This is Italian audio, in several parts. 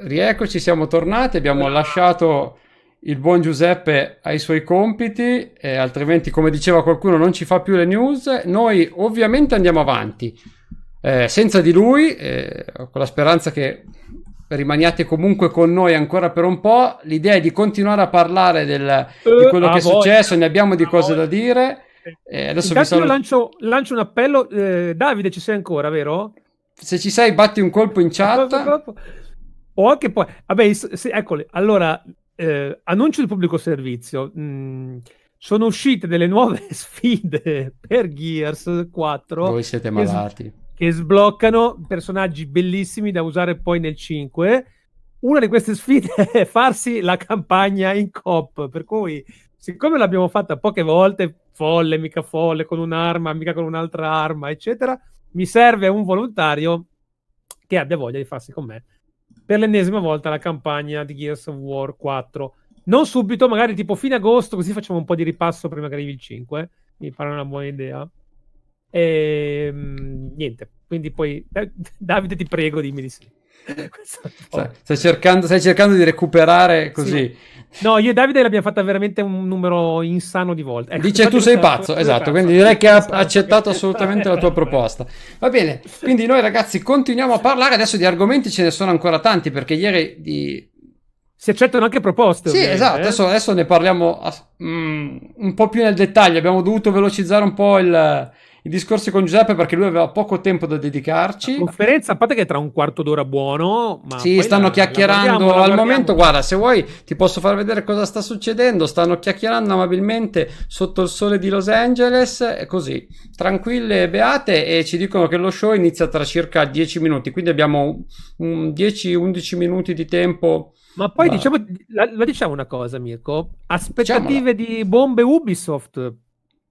rieccoci, siamo tornati, abbiamo lasciato il buon Giuseppe ai suoi compiti, eh, altrimenti, come diceva qualcuno, non ci fa più le news. Noi ovviamente andiamo avanti eh, senza di lui, eh, con la speranza che rimaniate comunque con noi ancora per un po'. L'idea è di continuare a parlare del, di Eh, quello che è successo, ne abbiamo di cose da dire. Eh, adesso vi Intanto io saluto. lancio, lancio un appello. eh, Davide, ci sei ancora, vero? Se ci sei, batti un colpo in chat. O anche poi, vabbè, se- eccole. Allora, eh, annuncio di pubblico servizio. Mm, sono uscite delle nuove sfide per Gears 4 Voi siete che malati. che sbloccano personaggi bellissimi da usare poi nel 5. Una di queste sfide è farsi la campagna in coop, per cui siccome l'abbiamo fatta poche volte, folle, mica folle, con un'arma, mica con un'altra arma, eccetera, mi serve un volontario che abbia voglia di farsi con me per l'ennesima volta la campagna di Gears of War 4. Non subito, magari tipo fine agosto, così facciamo un po' di ripasso prima che arrivi il 5. Mi pare una buona idea. E mm, niente, quindi poi Davide ti prego dimmi di sì. Questo è un po'- Stai, cercando, stai cercando di recuperare così. No, io e Davide l'abbiamo fatta veramente un numero insano di volte. Ecco, Dice tu sei pazzo, è esatto, pazzo. quindi direi che ha Esatto. accettato assolutamente la tua proposta. Va bene, quindi noi ragazzi continuiamo a parlare adesso di argomenti, ce ne sono ancora tanti perché ieri di... Si accettano anche proposte. Sì, esatto, eh. adesso, adesso ne parliamo ah, mm, un po' più nel dettaglio, abbiamo dovuto velocizzare un po' il, i discorsi con Giuseppe perché lui aveva poco tempo da dedicarci. Conferenza, a parte che tra un quarto d'ora buono, ma Sì, stanno la- la chiacchierando guardiamo, la al guardiamo. momento. Guarda, se vuoi ti posso far vedere cosa sta succedendo. Stanno chiacchierando amabilmente sotto il sole di Los Angeles, e così, tranquille e beate, e ci dicono che lo show inizia tra circa 10 minuti. Quindi abbiamo un 10-11 minuti di tempo. Ma poi diciamo, la, la diciamo una cosa, Mirko. Aspettative di bombe Ubisoft.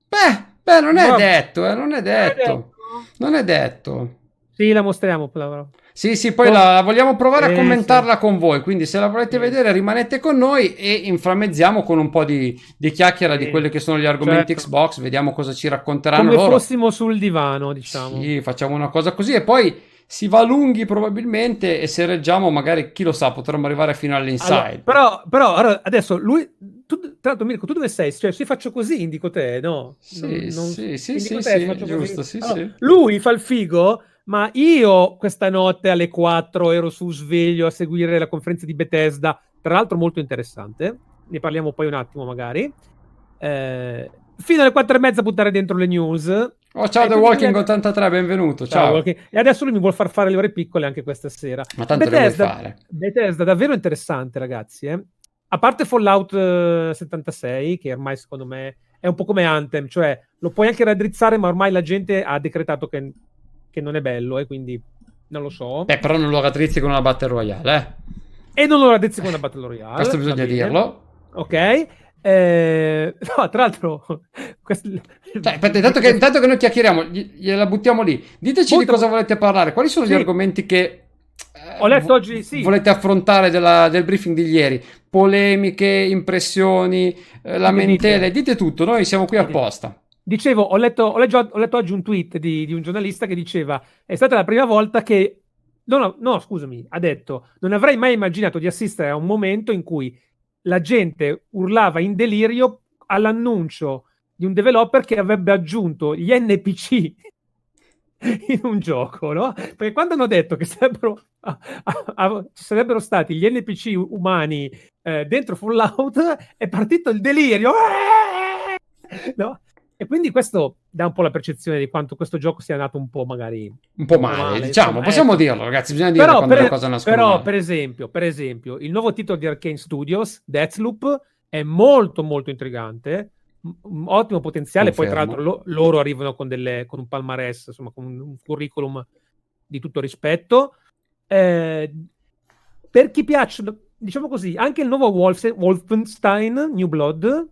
Beh, beh, non è Va- detto, eh, non è detto. Non è detto. Sì, la mostriamo. però. Sì, sì, poi Oh. la vogliamo provare a Sì, commentarla con voi, quindi se la volete Sì. vedere rimanete con noi e inframmezziamo con un po' di, di chiacchiera di Sì, quelli che sono gli argomenti certo. Xbox, vediamo cosa ci racconteranno Come loro. fossimo sul divano, diciamo. Sì, facciamo una cosa così e poi si va lunghi probabilmente e se reggiamo magari, chi lo sa, potremmo arrivare fino all'inside. Allora, però, però allora, adesso lui. Tu, tra l'altro, Mirko, tu dove sei? Cioè, se io faccio così, indico te, no? Sì, Non- non- sì, sì, sì, te, sì, giusto, sì, Allora, sì. Lui fa il figo, ma io questa notte alle 4 ero su sveglio a seguire la conferenza di Bethesda, tra l'altro molto interessante. Ne parliamo poi un attimo, magari. Eh, fino alle 4 e mezza buttare dentro le news. Oh, ciao E The Walking lui- 83, benvenuto, Ciao, ciao. E adesso lui mi vuole far fare le ore piccole anche questa sera. Ma tanto Bethesda, fare. Bethesda davvero interessante, ragazzi. eh. A parte Fallout eh, 76, che ormai secondo me è un po' come Anthem, cioè lo puoi anche raddrizzare, ma ormai la gente ha decretato che, che non è bello, e quindi non lo so. Beh, però non lo raddrizzi con una Battle Royale, eh. E non lo raddrizzi con una Battle Royale. Questo bisogna dirlo. Ok. Eh, no, tra l'altro, quest- Cioè, aspetta, intanto che, intanto che noi chiacchieriamo, gli- gliela buttiamo lì. Diteci Molto- di cosa volete parlare. Quali sono Sì. gli argomenti che eh, Ho letto oggi, sì. volete affrontare della- del briefing di ieri? Polemiche, impressioni, eh, lamentele, dite tutto. Noi siamo qui apposta. Dicevo, ho letto, ho leggio- ho letto oggi un tweet di, di un giornalista che diceva: È stata la prima volta che. No, no, no, scusami, ha detto: Non avrei mai immaginato di assistere a un momento in cui la gente urlava in delirio all'annuncio di un developer che avrebbe aggiunto gli NPC in un gioco, no? Perché quando hanno detto che sarebbero, a- a- a- sarebbero stati gli NPC umani eh, dentro Fallout, è partito il delirio. No? E quindi questo dà un po' la percezione di quanto questo gioco sia nato un po' magari Un po' male, male, diciamo. insomma, Possiamo ecco. dirlo, ragazzi. Bisogna dire quando per, le cose nascono. però per esempio, per esempio, il nuovo titolo di Arkane Studios, Deathloop, è molto molto intrigante, m- ottimo potenziale, poi tra Confermo. l'altro lo- loro arrivano con, delle, con un palmarès, insomma con un, un curriculum di tutto rispetto. Eh, per chi piacciono, diciamo così, anche il nuovo Wolf- Wolfenstein New Blood,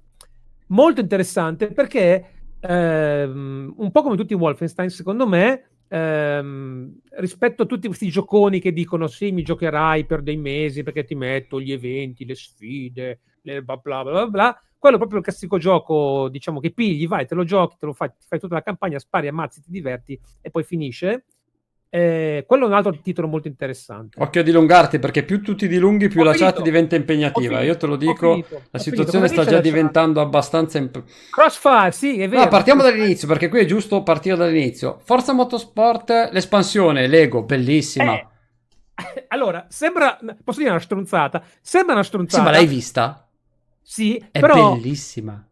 molto interessante perché ehm, un po' come tutti i Wolfenstein, secondo me, ehm, rispetto a tutti questi gioconi che dicono sì, mi giocherai per dei mesi perché ti metto gli eventi, le sfide, le bla bla bla bla, quello è proprio il classico gioco, diciamo, che pigli, vai, te lo giochi, te lo fai, fai tutta la campagna, spari, ammazzi, ti diverti e poi finisce. Eh, quello è un altro titolo molto interessante. Occhio a dilungarti perché più tu ti dilunghi, più ho la finito. chat diventa impegnativa. Io te lo dico, la situazione sta già diventando chat? abbastanza. Imp... Crossfire, sì, è vero. No, partiamo dall'inizio perché qui è giusto partire dall'inizio. Forza Motorsport, l'espansione, Lego, bellissima. Eh, allora, sembra, posso dire una stronzata? Sembra una stronzata. Sì, ma l'hai vista? Sì, è però, bellissima.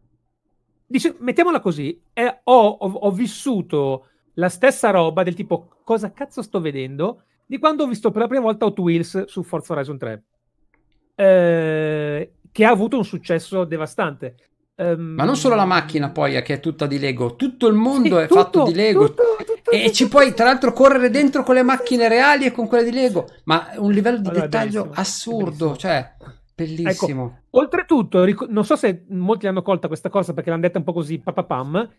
Dice, mettiamola così, eh, ho, ho, ho vissuto la stessa roba del tipo cosa cazzo sto vedendo di quando ho visto per la prima volta Hot Wheels su Forza Horizon 3 eh, che ha avuto un successo devastante. Um, ma non solo la macchina poi che è tutta di Lego tutto il mondo sì, è tutto, fatto di Lego. tutto, tutto, e ci puoi tra l'altro correre dentro con le macchine reali e con quelle di Lego ma un livello di allora, dettaglio bellissimo, assurdo bellissimo. cioè bellissimo. ecco, oltretutto ric- non so se molti hanno colta questa cosa perché l'hanno detta un po' così papapam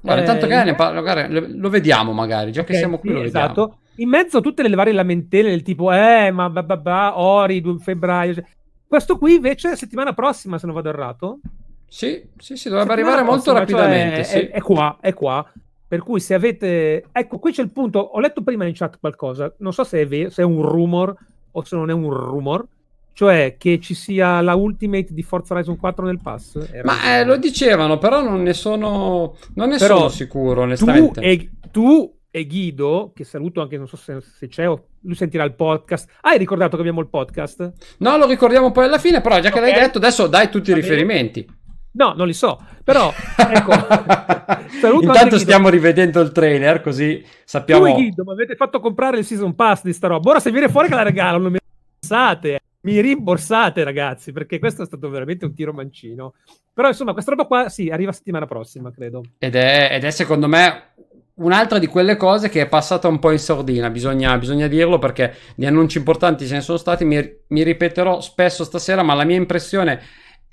Guarda, intanto che ne parlo, magari, lo vediamo magari, già okay, che siamo qui sì, lo vediamo. Esatto. In mezzo a tutte le varie lamentele del tipo, eh, ma bah, bah, bah, Ori, 2 febbraio. Cioè, questo qui invece settimana prossima, se non vado errato. Sì, sì, sì, dovrebbe arrivare molto prossima, cioè, rapidamente. Cioè, sì. è, è, qua, è qua. Per cui se avete... Ecco, qui c'è il punto. Ho letto prima in chat qualcosa. Non so se è, vero, se è un rumor o se non è un rumor cioè che ci sia la Ultimate di Forza Horizon 4 nel pass? Ma eh, lo dicevano, però non ne sono, non ne però sono sicuro, onestamente. Tu e, tu e, Guido, che saluto anche, non so se, se c'è, lui sentirà il podcast. hai ricordato che abbiamo il podcast? No, lo ricordiamo poi alla fine, però già che okay. l'hai detto, adesso dai tutti i riferimenti. No, non li so, però ecco. Intanto stiamo rivedendo il trailer, così sappiamo. Tu e Guido, mi avete fatto comprare il season pass di sta roba. Ora se viene fuori che la regalano, non mi pensate mi rimborsate ragazzi perché questo è stato veramente un tiro mancino. Però insomma questa roba qua sì arriva settimana prossima credo. Ed è, ed è secondo me un'altra di quelle cose che è passata un po' in sordina bisogna, bisogna dirlo perché di annunci importanti ce ne sono stati. Mi, mi ripeterò spesso stasera ma la mia impressione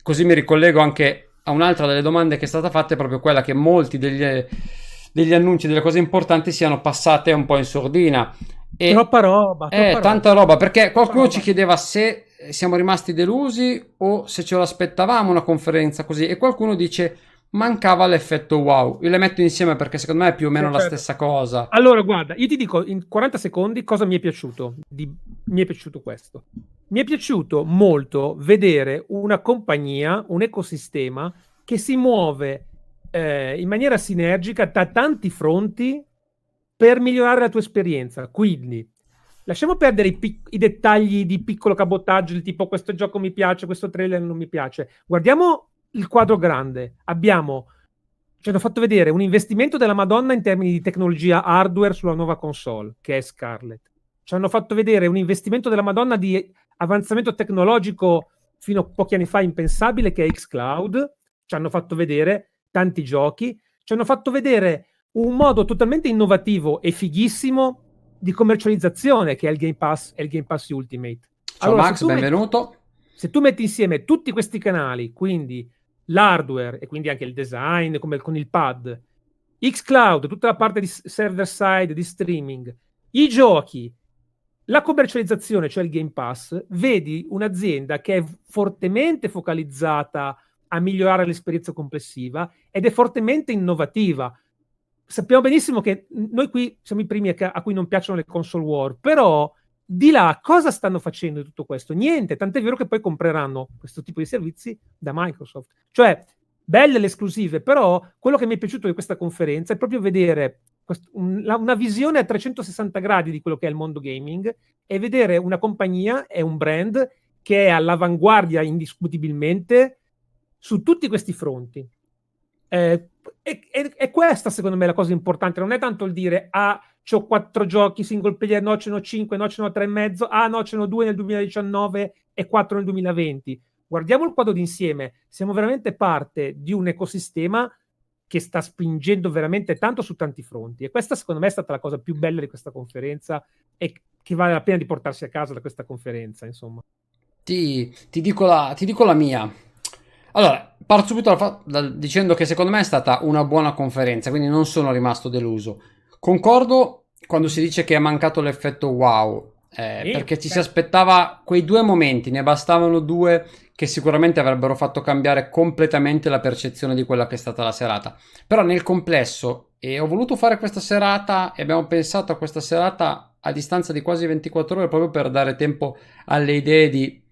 così mi ricollego anche a un'altra delle domande che è stata fatta è proprio quella che molti degli, degli annunci delle cose importanti siano passate un po' in sordina e troppa roba. Troppa eh, roba. tanta roba, perché qualcuno roba. ci chiedeva se siamo rimasti delusi o se ce lo aspettavamo una conferenza così e qualcuno dice mancava l'effetto wow. Io le metto insieme perché secondo me è più o meno certo. la stessa cosa. Allora, guarda, io ti dico in 40 secondi cosa mi è piaciuto. Di... Mi è piaciuto questo. Mi è piaciuto molto vedere una compagnia, un ecosistema che si muove eh, in maniera sinergica da tanti fronti per migliorare la tua esperienza. Quindi lasciamo perdere i, pic- i, dettagli di piccolo cabotaggio, del tipo questo gioco mi piace, questo trailer non mi piace. Guardiamo il quadro grande. Abbiamo, ci hanno fatto vedere un investimento della Madonna in termini di tecnologia hardware sulla nuova console, che è Scarlett. Ci hanno fatto vedere un investimento della Madonna di avanzamento tecnologico fino a pochi anni fa impensabile, che è xCloud. Ci hanno fatto vedere tanti giochi. Ci hanno fatto vedere un modo totalmente innovativo e fighissimo di commercializzazione che è il Game Pass e il Game Pass Ultimate. Ciao allora, Max, benvenuto. Metti, se tu metti insieme tutti questi canali, quindi l'hardware e quindi anche il design come con il pad, xCloud, tutta la parte di server side, di streaming, i giochi, la commercializzazione, cioè il Game Pass, vedi un'azienda che è fortemente focalizzata a migliorare l'esperienza complessiva ed è fortemente innovativa sappiamo benissimo che noi qui siamo i primi a, cui non piacciono le console war, però di là cosa stanno facendo di tutto questo? Niente, tant'è vero che poi compreranno questo tipo di servizi da Microsoft. Cioè, belle le esclusive, però quello che mi è piaciuto di questa conferenza è proprio vedere quest- un, la, una visione a 360 gradi di quello che è il mondo gaming e vedere una compagnia e un brand che è all'avanguardia indiscutibilmente su tutti questi fronti. Eh, e, e, e, questa secondo me la cosa importante, non è tanto il dire ah, ho quattro giochi single player, no ce n'ho cinque, no ce n'ho tre e mezzo, ah no ce n'ho due nel 2019 e quattro nel 2020. Guardiamo il quadro d'insieme, siamo veramente parte di un ecosistema che sta spingendo veramente tanto su tanti fronti e questa secondo me è stata la cosa più bella di questa conferenza e che vale la pena di portarsi a casa da questa conferenza, insomma. Ti, ti, dico, la, ti dico la mia. Allora, parto subito dal, dal, dicendo che secondo me è stata una buona conferenza, quindi non sono rimasto deluso. Concordo quando si dice che è mancato l'effetto wow, eh, sì, perché ci si aspettava quei due momenti, ne bastavano due che sicuramente avrebbero fatto cambiare completamente la percezione di quella che è stata la serata. Però nel complesso, e ho voluto fare questa serata e abbiamo pensato a questa serata a distanza di quasi 24 ore proprio per dare tempo alle idee di,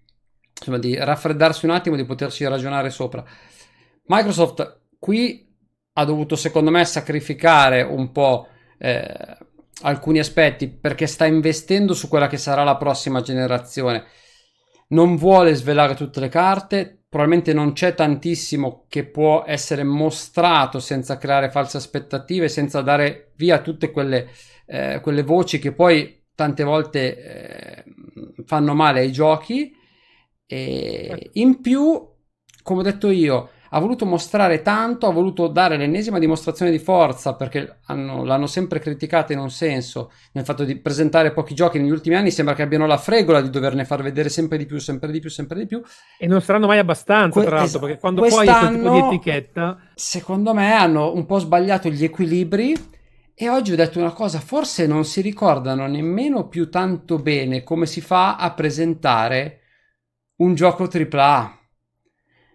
insomma, di raffreddarsi un attimo, di poterci ragionare sopra. Microsoft qui ha dovuto secondo me sacrificare un po' eh, alcuni aspetti perché sta investendo su quella che sarà la prossima generazione. Non vuole svelare tutte le carte, probabilmente non c'è tantissimo che può essere mostrato senza creare false aspettative, senza dare via tutte quelle, eh, quelle voci che poi tante volte eh, fanno male ai giochi. E certo. in più, come ho detto io, ha voluto mostrare tanto, ha voluto dare l'ennesima dimostrazione di forza perché hanno, l'hanno sempre criticata in un senso. Nel fatto di presentare pochi giochi negli ultimi anni sembra che abbiano la fregola di doverne far vedere sempre di più, sempre di più, sempre di più. E non saranno mai abbastanza que- tra l'altro perché quando poi hai quel tipo di etichetta secondo me hanno un po' sbagliato gli equilibri. E oggi ho detto una cosa, forse non si ricordano nemmeno più tanto bene come si fa a presentare un gioco AAA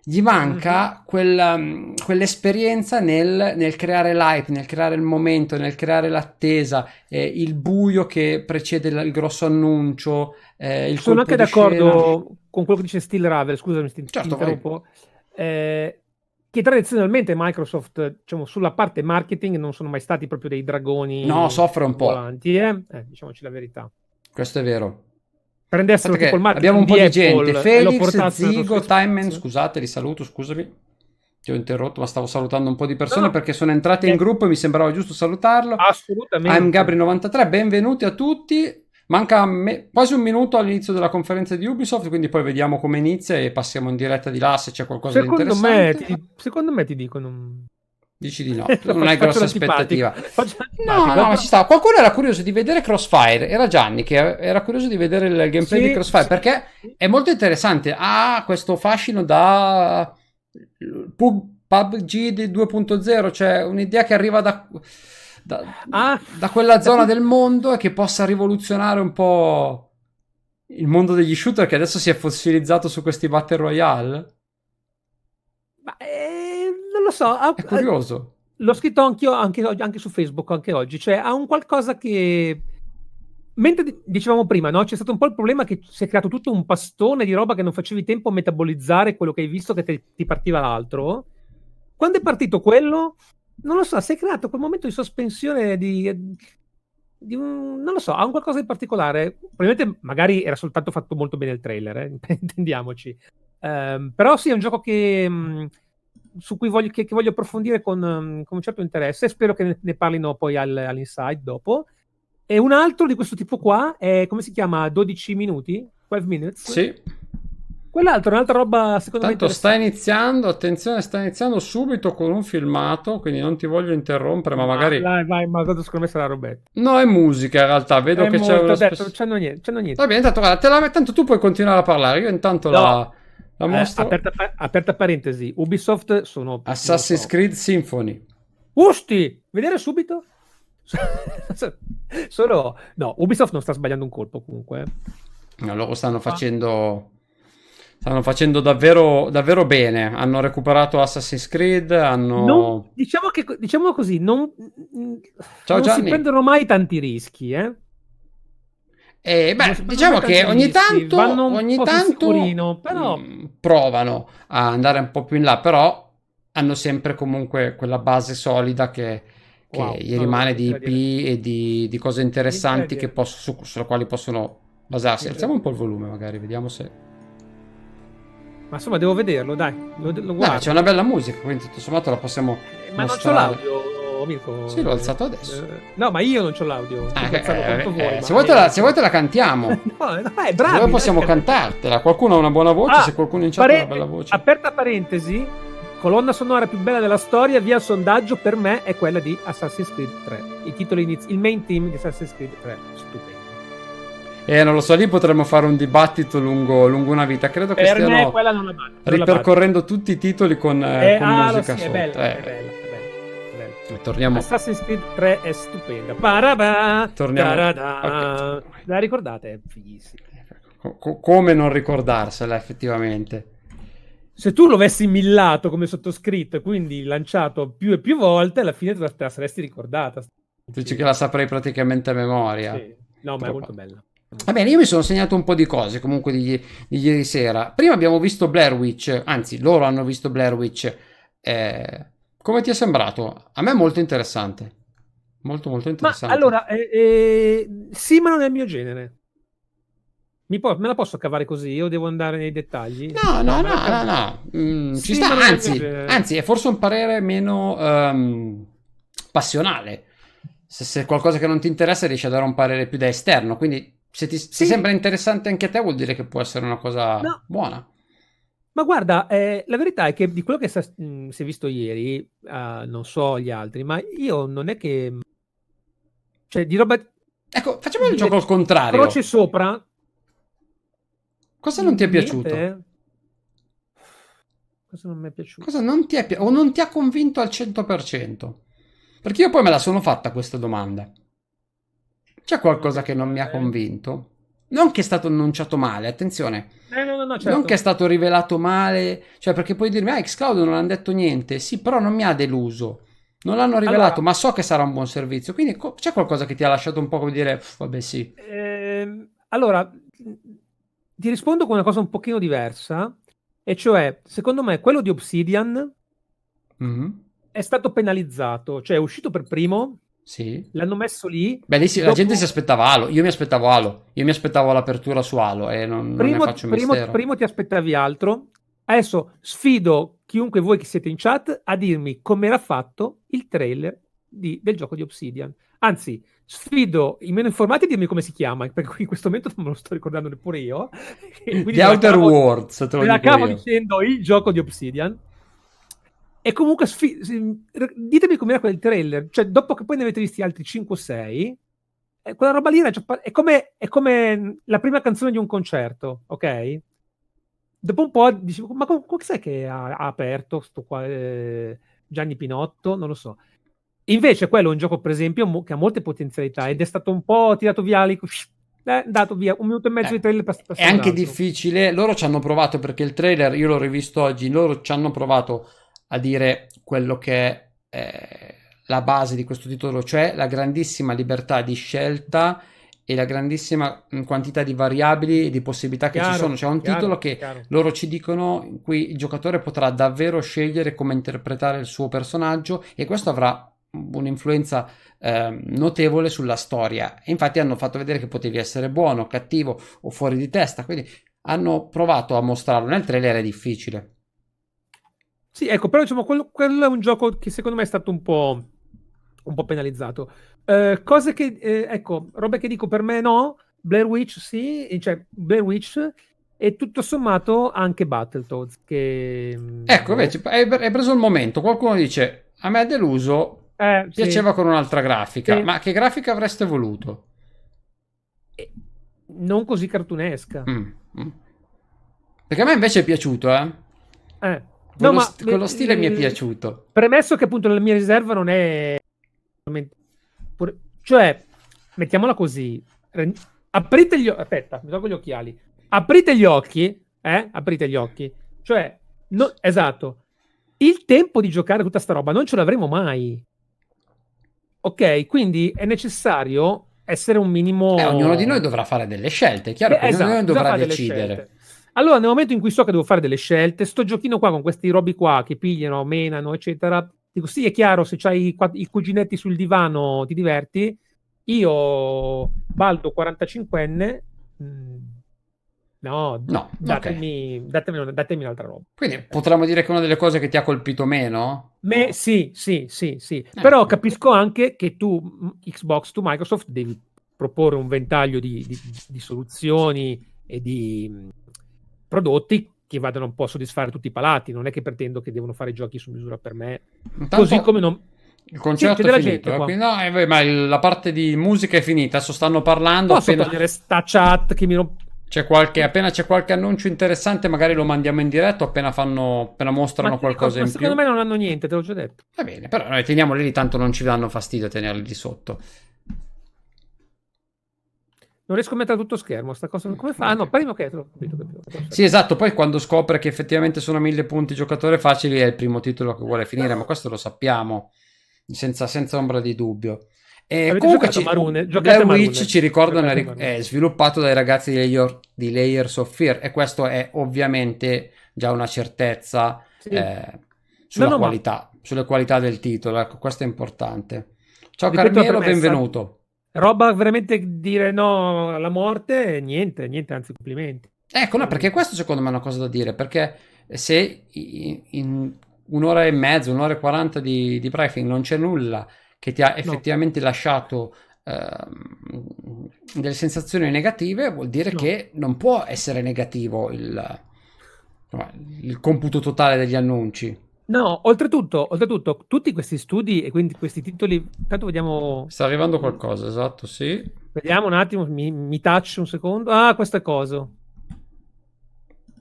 gli manca mm-hmm. quella, mm, quell'esperienza nel, nel, creare l'hype, nel creare il momento, nel creare l'attesa, eh, il buio che precede il, il grosso annuncio. Eh, il Sono anche d'accordo scena. con quello che dice Steel Ravel, scusami, ti certo, interrompo. Eh, che tradizionalmente Microsoft, diciamo, sulla parte marketing non sono mai stati proprio dei dragoni. No, soffre un po'. Volanti, eh? eh diciamoci la verità. Questo è vero prendessero tipo il abbiamo un po' di, di gente. Felix, Zigo, Timeman scusate li saluto scusami. Ti ho interrotto ma stavo salutando un po' di persone no, perché sono entrate in gruppo e mi sembrava giusto salutarlo. Assolutamente. I'm Gabri93 benvenuti a tutti. Manca me- quasi un minuto all'inizio della conferenza di Ubisoft quindi poi vediamo come inizia e passiamo in diretta di là se c'è qualcosa secondo di interessante. me ti, secondo me ti dicono Dici di no, non hai grossa aspettativa. No, no, ma ci stava. Qualcuno era curioso di vedere Crossfire. Era Gianni che era curioso di vedere il gameplay sì, di Crossfire sì. perché è molto interessante. Ha questo fascino da PUBG 2.0, cioè un'idea che arriva da, da, ah, da quella zona del mondo e che possa rivoluzionare un po' il mondo degli shooter che adesso si è fossilizzato su questi Battle Royale. Ma eh, non lo so. Ha, è curioso. L'ho scritto anch'io, anche, anche su Facebook, anche oggi. Cioè, ha un qualcosa che... Mentre dicevamo prima, no? c'è stato un po' il problema che si è creato tutto un pastone di roba che non facevi tempo a metabolizzare quello che hai visto che te, ti partiva l'altro. Quando è partito quello, non lo so, si è creato quel momento di sospensione di, di un, non lo so, ha un qualcosa di particolare. Probabilmente magari era soltanto fatto molto bene il trailer, eh? intendiamoci. Um, però sì, è un gioco che, um, su cui voglio, che, che voglio approfondire con, um, con, un certo interesse. Spero che ne, ne parlino poi al, all'Inside dopo. E un altro di questo tipo qua è, come si chiama, 12 minuti? 12 minutes? Sì. Quell'altro è un'altra roba, secondo Tanto me. sta iniziando, attenzione, sta iniziando subito con un filmato, quindi non ti voglio interrompere, ma magari. Vai, vai, ma secondo me sarà robetta. No, è musica in realtà, vedo è che molto, c'è una. Detto, spes- c'hanno niente, c'hanno niente. Va bene, tanto, guarda, te la... tanto tu puoi continuare a parlare, io intanto no. la. La mostro. Eh, aperta, aperta, parentesi, Ubisoft sono... Assassin's so. Creed Symphony. Usti! Vedere subito? sono... No, Ubisoft non sta sbagliando un colpo comunque. No, loro stanno ah. facendo... Stanno facendo davvero, davvero bene. Hanno recuperato Assassin's Creed. Hanno... Non, diciamo, che, diciamo così, non, Ciao, non si prendono mai tanti rischi, eh? Eh, beh, diciamo che ogni tanto, ogni tanto però... Mm, provano a andare un po' più in là, però hanno sempre comunque quella base solida che, che wow, gli rimane di IP e di, di, cose interessanti che posso, su, sulle quali possono basarsi. Alziamo un po' il volume magari, vediamo se... Ma insomma, devo vederlo, dai. Lo, lo Dai, c'è una bella musica, quindi tutto sommato la possiamo eh, Ma mostrare. non c'ho l'audio Mirko. Sì, l'ho alzato adesso. Eh, no, ma io non ho l'audio. Ah, eh, eh, vuoi, eh, se, vuoi la, se, vuoi te la, cantiamo. no, no, è bravi, Noi possiamo cantartela. Qualcuno ha una buona voce, ah, se qualcuno in chat pare- ha una bella voce. Aperta parentesi, colonna sonora più bella della storia, via sondaggio, per me è quella di Assassin's Creed 3. I titoli inizi- il main team di Assassin's Creed 3. Stupendo. Eh, non lo so, lì potremmo fare un dibattito lungo, lungo una vita. Credo che per stiano la batto, ripercorrendo tutti i titoli con, eh, con ah, musica sì, sotto. È bella, eh. è bella. Torniamo. Assassin's Creed 3 è stupenda. Parabà, Torniamo. Okay. La ricordate? È Co- come non ricordarsela effettivamente? Se tu lo avessi millato come sottoscritto e quindi lanciato più e più volte, alla fine te la, te la saresti ricordata. Dici che la saprei praticamente a memoria. Sì. No, ma è molto bella. Va bene, io mi sono segnato un po' di cose comunque di, di, ieri sera. Prima abbiamo visto Blair Witch, anzi loro hanno visto Blair Witch. Eh, come ti è sembrato? A me è molto interessante. Molto molto interessante. Ma allora, eh, eh, sì, ma non è il mio genere. Po- me la posso cavare così? Io devo andare nei dettagli? No, no, no, no, no, no. Mm, sì, ci sta, anzi, anzi, è forse un parere meno um, passionale. Se, se qualcosa che non ti interessa riesci a dare un parere più da esterno, quindi se ti se sembra interessante anche a te, vuol dire che può essere una cosa no. buona. Ma guarda, eh, la verità è che di quello che sta, mh, mm, si è visto ieri, uh, non so gli altri, ma io non è che. Cioè, di roba. Ecco, facciamo il gioco al contrario. Croce sopra. Cosa non ti è piaciuto? Niente. Cosa non mi è piaciuto? Cosa non ti è piaciuto? O non ti ha convinto al 100%? Perché io poi me la sono fatta questa domanda. C'è qualcosa che non mi ha convinto? Non che è stato annunciato male, attenzione. Eh, no, no, no, certo. Non che è stato rivelato male, cioè perché puoi dirmi, ah, Xcloud non hanno detto niente. Sì, però non mi ha deluso. Non l'hanno rivelato, allora, ma so che sarà un buon servizio. Quindi co- c'è qualcosa che ti ha lasciato un po' come dire, vabbè, sì. Eh, allora, ti rispondo con una cosa un pochino diversa, e cioè, secondo me, quello di Obsidian mm-hmm. è stato penalizzato, cioè è uscito per primo sì. L'hanno messo lì. Beh, lì si, dopo... la gente si aspettava Halo. Io mi aspettavo Halo. Io mi aspettavo l'apertura su Halo e non, primo, non primo. Primo ti aspettavi altro. Adesso sfido chiunque voi che siete in chat a dirmi come era fatto il trailer di, del gioco di Obsidian. Anzi, sfido i meno informati a dirmi come si chiama, perché in questo momento non me lo sto ricordando neppure io. The Outer Worlds, te lo me la cavo dicendo il gioco di Obsidian. E comunque, sfi- ditemi com'era quel trailer. Cioè, dopo che poi ne avete visti altri 5 o 6, eh, quella roba lì era già, è, come, è come la prima canzone di un concerto, ok? Dopo un po' dicevo, ma come sai che ha, ha aperto qua, eh, Gianni Pinotto? Non lo so. Invece quello è un gioco, per esempio, mo- che ha molte potenzialità ed è stato un po' tirato via lì, eh, dato via un minuto e mezzo eh, di trailer per, per È anche difficile. Loro ci hanno provato perché il trailer, io l'ho rivisto oggi, loro ci hanno provato a dire quello che è eh, la base di questo titolo, cioè la grandissima libertà di scelta e la grandissima quantità di variabili e di possibilità che chiaro, ci sono. C'è un chiaro, titolo che chiaro. loro ci dicono in cui il giocatore potrà davvero scegliere come interpretare il suo personaggio e questo avrà un'influenza eh, notevole sulla storia. E infatti hanno fatto vedere che potevi essere buono, cattivo o fuori di testa, quindi hanno provato a mostrarlo nel trailer, è difficile. Sì, ecco, però diciamo, quello, quello, è un gioco che secondo me è stato un po', un po penalizzato. Eh, cose che, eh, ecco, robe che dico per me no, Blair Witch sì, cioè Blair Witch e tutto sommato anche Battletoads che... Ecco, invece, hai, preso il momento, qualcuno dice, a me è deluso, eh, piaceva sì. con un'altra grafica, sì. ma che grafica avreste voluto? Non così cartunesca. Mm, mm. Perché a me invece è piaciuto, eh? Eh. No, ma, st- quello stile eh, mi è piaciuto. Premesso che appunto la mia riserva non è... Cioè, mettiamola così. Aprite gli occhi... Aspetta, mi tolgo gli occhiali. Aprite gli occhi, eh? Aprite gli occhi. Cioè, no... esatto. Il tempo di giocare tutta sta roba non ce l'avremo mai. Ok, quindi è necessario essere un minimo... Eh, ognuno di noi dovrà fare delle scelte, chiaro, eh, esatto, ognuno di noi dovrà decidere. Allora, nel momento in cui so che devo fare delle scelte, sto giochino qua con questi robi qua che pigliano, menano, eccetera. Dico, sì, è chiaro, se c'hai i cuginetti sul divano ti diverti. Io, Baldo, 45enne, mm, no, no datemi, okay. datemi, datemi, un'altra roba. Quindi potremmo dire che è una delle cose che ti ha colpito meno? Me, sì, sì, sì, sì. Eh. Però capisco anche che tu, Xbox, tu Microsoft, devi proporre un ventaglio di, di, di soluzioni e di prodotti che vadano un po' a soddisfare tutti i palati. Non è che pretendo che devono fare giochi su misura per me. Intanto così come non. Il concerto è finito. Eh? no, eh, ma la parte di musica è finita. Adesso stanno parlando. Posso appena... togliere sta chat che mi rompe. C'è qualche, appena c'è qualche annuncio interessante, magari lo mandiamo in diretto appena, fanno, appena mostrano ma qualcosa in più. Secondo me non hanno niente, te l'ho già detto. Va bene, però noi teniamoli lì, tanto non ci danno fastidio tenerli di sotto. Non riesco a mettere tutto schermo. Sta cosa come fa? Ah, no, prima che capito, capito, capito. Sì, esatto. Poi quando scopre che effettivamente sono mille punti giocatore facili, è il primo titolo che vuole finire, ma questo lo sappiamo senza, senza ombra di dubbio. E Avete comunque ci? Giocate Blair Witch ci Giocate Maroon. è sviluppato dai ragazzi di, Layer- di Layers of Fear e questo è ovviamente già una certezza Sì. eh, sulla No, no, ma- qualità, sulle qualità del titolo, ecco, questo è importante. Ciao Ripeto Carmelo, benvenuto. Roba veramente dire no alla morte, niente, niente, anzi complimenti. Ecco, no, perché questo secondo me è una cosa da dire, perché se in un'ora e mezza, un'ora e quaranta di, di briefing non c'è nulla che ti ha effettivamente lasciato ehm, delle sensazioni negative, vuol dire No. che non può essere negativo il, il computo totale degli annunci. No, oltretutto, oltretutto, tutti questi studi e quindi questi titoli, tanto vediamo, Sta arrivando qualcosa, esatto, sì. vediamo un attimo, mi, mi touch un secondo. Ah, questo è coso.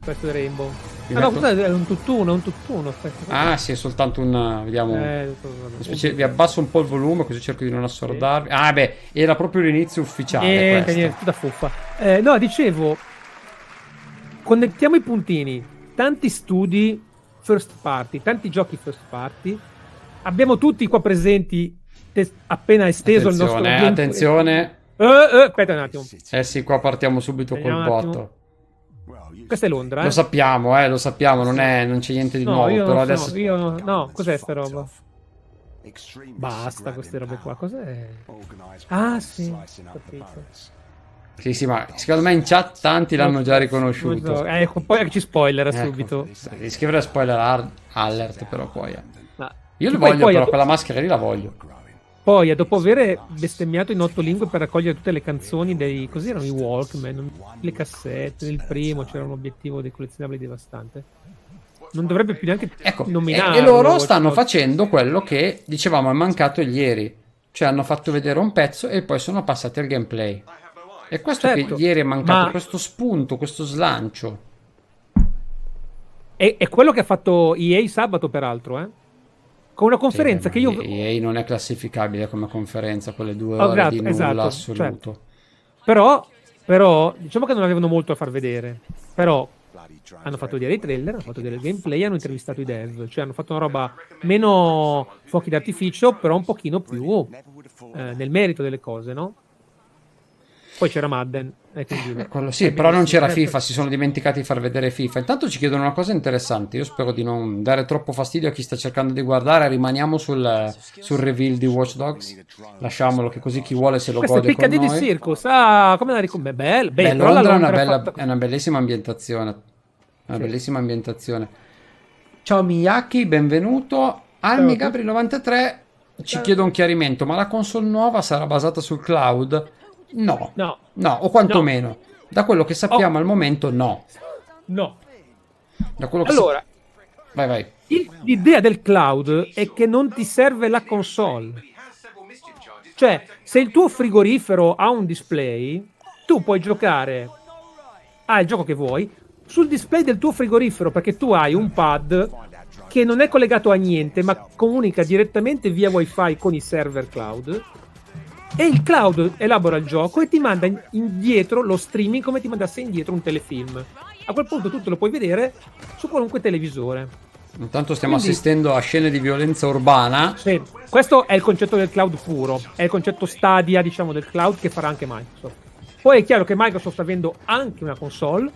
Questo è Rainbow. Ah, no, metto- questo è un tutt'uno, è un tutt'uno. Aspetta. Ah, sì, è soltanto un... vediamo... Eh, una specie- vi abbasso un po' il volume così cerco di non assordarvi. Ah, beh, era proprio l'inizio ufficiale Niente, questo. niente, tutta fuffa. Eh, no, dicevo, connettiamo i puntini. Tanti studi first party, tanti giochi first party. Abbiamo tutti qua presenti, te- appena esteso il nostro Attenzione, eh, attenzione. Eh, aspetta un attimo. Eh sì, qua partiamo subito col Vediamo attimo. botto. Questa è Londra, eh? Lo sappiamo, eh, lo sappiamo, non, è, non c'è niente di No, nuovo, io però non so, adesso... io no, no, cos'è sta roba? Basta queste robe qua, cos'è? Ah, sì, capito. Sì, sì, ma secondo me in chat tanti l'hanno già riconosciuto. Eh, poi ci spoiler Ecco. subito. Devi scrivere spoiler alert però poi. eh. Ma- Io poi- voglio poi però, quella maschera lì la voglio. Poi, dopo aver bestemmiato in otto lingue per raccogliere tutte le canzoni dei. così erano i Walkman, le cassette. Nel primo c'era un obiettivo dei collezionabili devastante. Non dovrebbe più neanche Ecco, e, nominare. e loro stanno facendo quello che dicevamo è mancato ieri. Cioè hanno fatto vedere un pezzo e poi sono passati al gameplay. E questo Certo, che ieri è mancato, ma- questo spunto, questo slancio. È, è quello che ha fatto EA sabato, peraltro, eh? Con una conferenza Sì, che io. EA non è classificabile come conferenza, quelle due Oh, ore esatto, di nulla esatto, assoluto. Però, però, diciamo che non avevano molto a far vedere. Però hanno fatto vedere i trailer, hanno fatto vedere il gameplay, hanno intervistato i dev, cioè hanno fatto una roba meno fuochi d'artificio, però un pochino più eh, nel merito delle cose, no? Poi c'era Madden, e quindi... Eh, quello sì, però non c'era FIFA, si sono dimenticati di far vedere FIFA. Intanto ci chiedono una cosa interessante, io spero di non dare troppo fastidio a chi sta cercando di guardare, rimaniamo sul, sul reveal di Watch Dogs, lasciamolo che così chi vuole se lo Questo gode con noi. Circus, ah, come la ricordo? Beh, bello, Beh, la Londra è una, Londra bella- fatta- è una bellissima ambientazione. Una Sì. bellissima ambientazione. Ciao Miyaki, benvenuto. Almi Gabri 93 ci Ciao. chiede un chiarimento, ma la console nuova sarà basata sul cloud? No, No, no, o quantomeno. Da quello che sappiamo al momento, no. no. Da quello che Allora, sa- Vai, vai. il- l'idea del cloud è che non ti serve la console. Cioè, se il tuo frigorifero ha un display, tu puoi giocare al gioco che vuoi sul display del tuo frigorifero perché tu hai un pad che non è collegato a niente ma comunica direttamente via wifi con i server cloud e il cloud elabora il gioco e ti manda in- indietro lo streaming come ti mandasse indietro un telefilm. A quel punto tu te lo puoi vedere su qualunque televisore. Intanto stiamo Quindi- assistendo a scene di violenza urbana. Sì, questo è il concetto del cloud puro, è il concetto stadia, diciamo, del cloud che farà anche Microsoft. Poi è chiaro che Microsoft, avendo anche una console,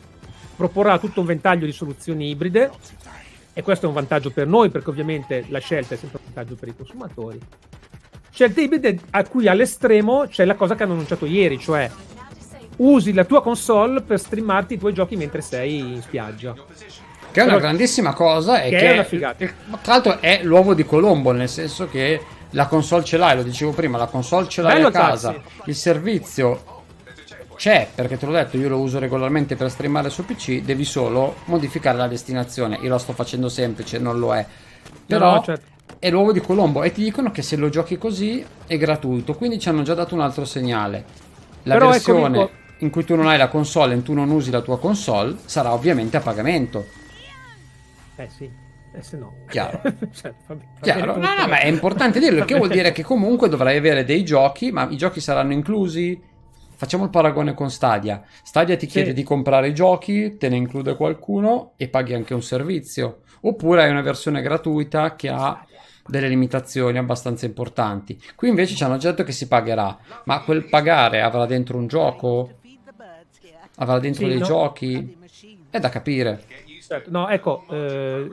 proporrà tutto un ventaglio di soluzioni ibride e questo è un vantaggio per noi perché ovviamente la scelta è sempre un vantaggio per i consumatori. Scelte ibride a cui all'estremo c'è la cosa che hanno annunciato ieri, cioè usi la tua console per streamarti i tuoi giochi mentre sei in spiaggia. Che è una Però- grandissima cosa e che che, è una figata. Tra l'altro è l'uovo di Colombo, nel senso che la console ce l'hai, lo dicevo prima, la console ce l'hai Bello a casa, cazzi. il servizio c'è, perché te l'ho detto, io lo uso regolarmente per streamare su PC, devi solo modificare la destinazione. Io lo sto facendo semplice, non lo è. Però No, certo. È l'uovo di Colombo e ti dicono che se lo giochi così è gratuito, quindi ci hanno già dato un altro segnale. La Però ecco, versione ecco, in cui tu non hai la console e tu non usi la tua console sarà ovviamente a pagamento. Eh sì, eh se no. Chiaro. Cioè, bene, va Chiaro, no, no, ma è importante dirlo, che vuol dire che comunque dovrai avere dei giochi, ma i giochi saranno inclusi. Facciamo il paragone con Stadia. Stadia ti chiede Sì. di comprare i giochi, te ne include qualcuno e paghi anche un servizio. Oppure hai una versione gratuita che ha delle limitazioni abbastanza importanti. Qui invece ci hanno detto che si pagherà, ma quel pagare avrà dentro un gioco? Avrà dentro Sì, dei no? giochi? È da capire. Certo. No, ecco, eh,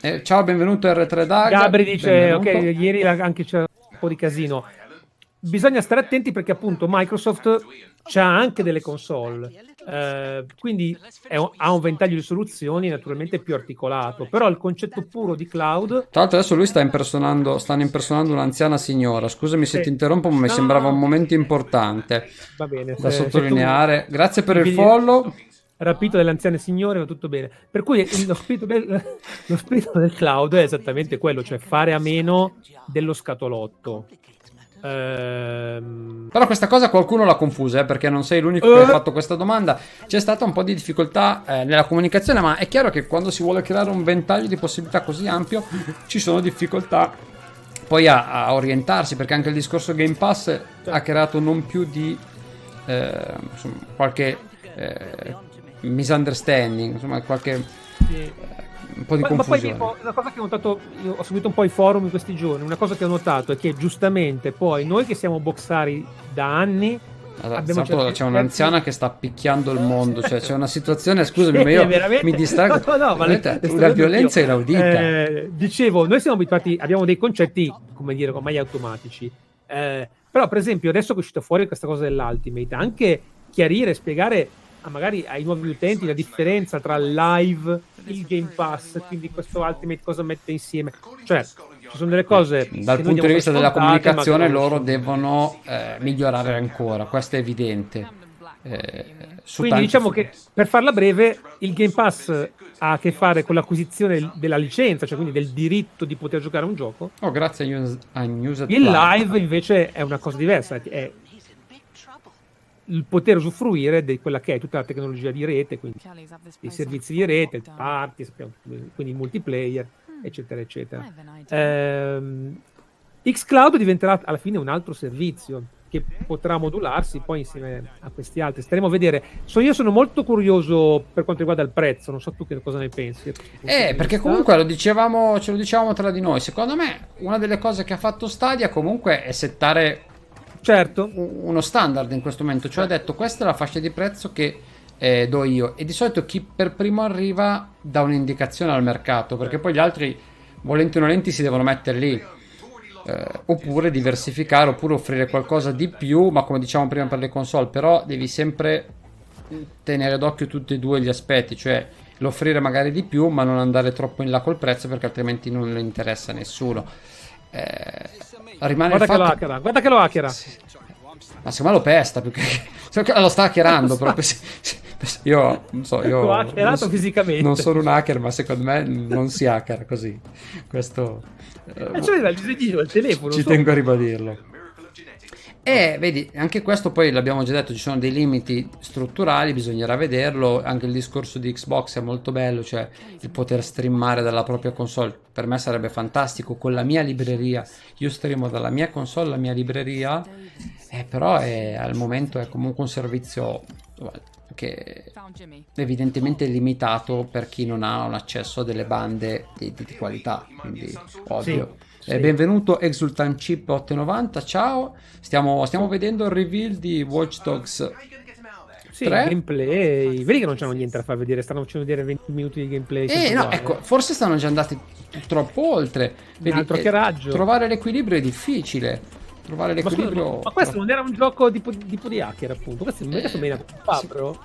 Eh, ciao, benvenuto R3 Dag. Gabri dice, ok, benvenuto. ieri anche c'era un po' di casino. Bisogna stare attenti perché appunto Microsoft c'ha anche delle console, eh, quindi un- ha un ventaglio di soluzioni naturalmente più articolato, però il concetto puro di cloud... Tra l'altro adesso lui sta impersonando, stanno impersonando un'anziana signora. Scusami se Sì. ti interrompo, ma mi No, sembrava un momento importante Va bene, da se- se tu- sottolineare. Grazie per il follow. rapito dalle anziane signore, va tutto bene. Per cui lo spirito, del, lo spirito del cloud è esattamente quello, cioè fare a meno dello scatolotto. Ehm, Però questa cosa qualcuno l'ha confusa, eh, perché non sei l'unico che Eh. ha fatto questa domanda. C'è stata un po' di difficoltà eh, nella comunicazione, ma è chiaro che quando si vuole creare un ventaglio di possibilità così ampio ci sono difficoltà poi a, a orientarsi, perché anche il discorso Game Pass ha creato non più di eh, insomma, qualche eh, misunderstanding, insomma qualche sì. Un po' di Ma, ma poi confusione. Una cosa che ho notato, io ho seguito un po' i forum in questi giorni, una cosa che ho notato è che giustamente poi noi che siamo boxari da anni, Allora, abbiamo certi c'è un'anziana che sta picchiando il mondo, cioè c'è una situazione, scusami, Sì, ma io veramente- mi distraggo. No, no, no, Veramente, la violenza io. inaudita. Eh, dicevo, noi siamo abituati, abbiamo dei concetti, come dire, ormai automatici. Eh, però, per esempio, adesso che è uscita fuori questa cosa dell'Ultimate, anche chiarire, spiegare magari ai nuovi utenti la differenza tra live, il Game Pass, quindi questo Ultimate cosa mette insieme. Cioè, ci sono delle cose Dal punto di vista della comunicazione loro devono eh, migliorare ancora, questo è evidente. Eh, Quindi diciamo che per farla breve, il Game Pass ha a che fare con l'acquisizione della licenza, cioè quindi del diritto di poter giocare a un gioco. Oh, grazie a News, a News Il live invece è una cosa diversa, è il poter usufruire di quella che è tutta la tecnologia di rete, quindi i servizi di rete, il party, quindi il multiplayer, eccetera, eccetera. Ehm, xCloud diventerà alla fine un altro servizio che potrà modularsi poi insieme a questi altri. Staremo a vedere. So, io sono molto curioso per quanto riguarda il prezzo, non so tu che cosa ne pensi. Eh, perché comunque lo dicevamo, ce lo dicevamo tra di noi. Secondo me, una delle cose che ha fatto Stadia comunque è settare Certo, uno standard in questo momento. Cioè, ha detto questa è la fascia di prezzo che eh, do io. E di solito chi per primo arriva dà un'indicazione al mercato, perché poi gli altri, volenti o nolenti, si devono mettere lì. Eh, oppure diversificare, oppure offrire qualcosa di più, ma come diciamo prima per le console, però devi sempre tenere d'occhio tutti e due gli aspetti, cioè l'offrire magari di più, ma non andare troppo in là col prezzo perché altrimenti non lo interessa a nessuno. Eh, rimane guarda che lo hackera, guarda che lo hackera. ma secondo me lo pesta più che lo sta hackerando proprio. sì, sì. Io non so, io Lo ha hackerato non so- fisicamente. Non sono un hacker, ma secondo me non si hacker così. Questo eh, c'aveva il telefono. ci so- tengo a ribadirlo. E vedi, anche questo poi l'abbiamo già detto, ci sono dei limiti strutturali, bisognerà vederlo. Anche il discorso di Xbox è molto bello, cioè il poter streamare dalla propria console. Per me sarebbe fantastico con la mia libreria. Io streamo dalla mia console alla mia libreria, eh, però è- al momento è comunque un servizio che evidentemente limitato per chi non ha un accesso a delle bande di, di- qualità, quindi ovvio. Sì, sì. benvenuto Exultant Chip 890, ciao. Stiamo, stiamo vedendo il reveal di Watch Dogs. Sì, Tre? gameplay. Vedi che non c'hanno niente da far vedere, stanno facendo vedere 20 minuti di gameplay. Eh no, ecco, forse stanno già andati troppo oltre. Vedi, altro eh, che raggio. Trovare l'equilibrio è difficile. Trovare Ma, scusa, l'equilibrio. ma questo non era un gioco tipo, tipo di hacker, appunto. Questo, questo me ne fa, sì. però.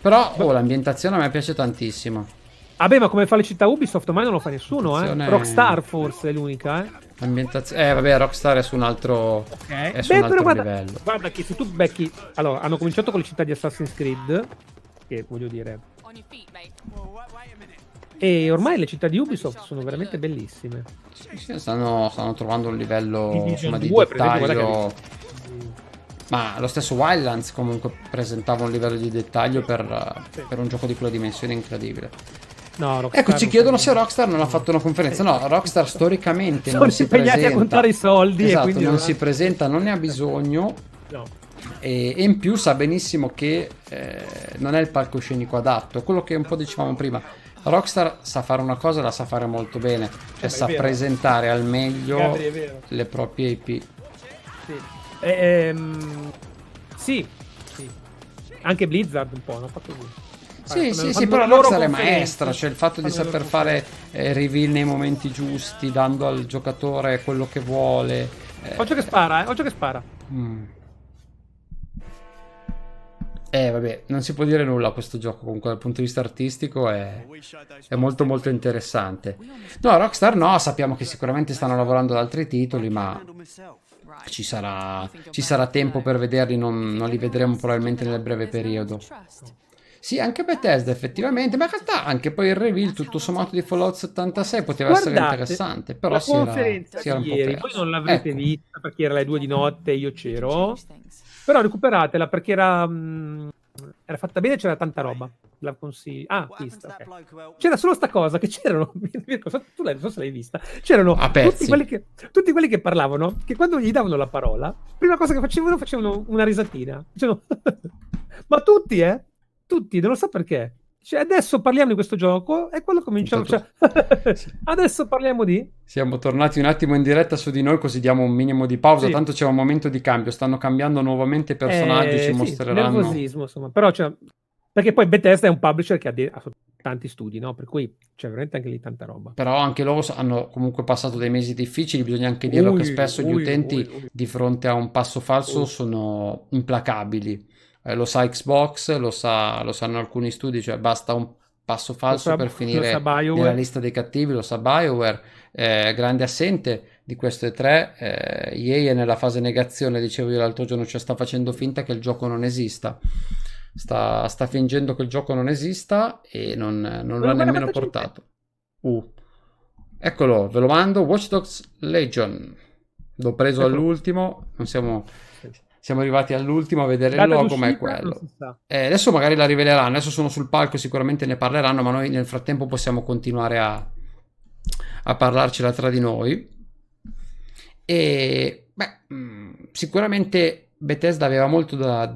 Però oh, l'ambientazione a me piace tantissimo. Ah, beh, ma come fa le città Ubisoft, ormai non lo fa nessuno, eh. Rockstar forse è l'unica, eh. L'ambientazione. Eh, vabbè, Rockstar è su un altro. È su Beh, un altro guarda, livello. guarda che se tu becchi... Allora, hanno cominciato con le città di Assassin's Creed, che voglio dire... E ormai le città di Ubisoft sono veramente bellissime. Sì, sì, stanno, stanno trovando un livello insomma, di 2, per esempio, dettaglio. Ma lo stesso Wildlands comunque presentava un livello di dettaglio per, Sì. per un gioco di quella dimensione incredibile. No, Rockstar Ecco, ci non chiedono se Rockstar non ha fatto una conferenza. No, Rockstar storicamente Sono non si impegnati a presenta. contare i soldi Esatto, non non- si presenta, non ne ha bisogno. No. E, e in più sa benissimo che eh, non è il palcoscenico adatto. Quello che un po' dicevamo prima. Rockstar sa fare una cosa e la sa fare molto bene, cioè Eh, sa presentare al meglio Gabri, le proprie IP. Sì. Ehm, sì, sì. Anche Blizzard un po', hanno fatto così. Sì, sì, sì, però loro Rockstar è maestra, cioè il fatto di saper loro fare eh, reveal nei momenti giusti, dando al giocatore quello che vuole. eh, Occhio che spara, eh, occhio che spara. mm. Eh, vabbè, non si può dire nulla a questo gioco, comunque dal punto di vista artistico è, è molto molto interessante. No, Rockstar no, sappiamo che sicuramente stanno lavorando ad altri titoli, ma ci sarà, ci sarà tempo per vederli, non, non li vedremo probabilmente nel breve periodo. Sì, anche Bethesda effettivamente, ma in realtà anche poi il reveal tutto sommato di Fallout 76 poteva essere Guardate, interessante, però la si era, si era un po' ieri, voi non l'avrete Ecco. vista perché era le due di notte, io c'ero, però recuperatela perché era, mh, era fatta bene, c'era tanta roba. La consiglio. Ah, vista, ok. C'era solo sta cosa che c'erano, tu l'hai, non so se l'hai vista, c'erano A pezzi. tutti quelli, che, tutti quelli che parlavano, che quando gli davano la parola, prima cosa che facevano, facevano una risatina. Dicevano, ma tutti, eh? Tutti, non lo so perché. Cioè, adesso parliamo di questo gioco e quello cominciamo. Cioè, adesso parliamo di. Siamo tornati un attimo in diretta su di noi, così diamo un minimo di pausa. Sì. Tanto c'è un momento di cambio. Stanno cambiando nuovamente i personaggi, Eh, ci sì, mostreranno. nervosismo, insomma. Però, cioè, perché poi Bethesda è un publisher che ha, de- ha tanti studi, no? Per cui c'è veramente anche lì tanta roba. Però anche loro hanno comunque passato dei mesi difficili. Bisogna anche dirlo Ui, che spesso gli ui, utenti ui, di fronte a un passo falso sono implacabili. Eh, lo sa Xbox, lo, sa, lo sanno alcuni studi, cioè basta un passo falso sa- per finire nella lista dei cattivi, lo sa BioWare. Eh, grande assente di queste tre. Eh, EA è nella fase negazione, dicevo io l'altro giorno, cioè sta facendo finta che il gioco non esista. Sta, sta fingendo che il gioco non esista e non, non l'ha nemmeno portato. Uh. Eccolo, ve lo mando. Watch Dogs Legion. L'ho preso Eccolo. all'ultimo. Non siamo, siamo arrivati all'ultimo a vedere il Data logo, ma è quello. Eh, adesso magari la riveleranno, adesso sono sul palco, sicuramente ne parleranno, ma noi nel frattempo possiamo continuare a, a parlarcela tra di noi. E beh, mh, sicuramente Bethesda aveva molto da,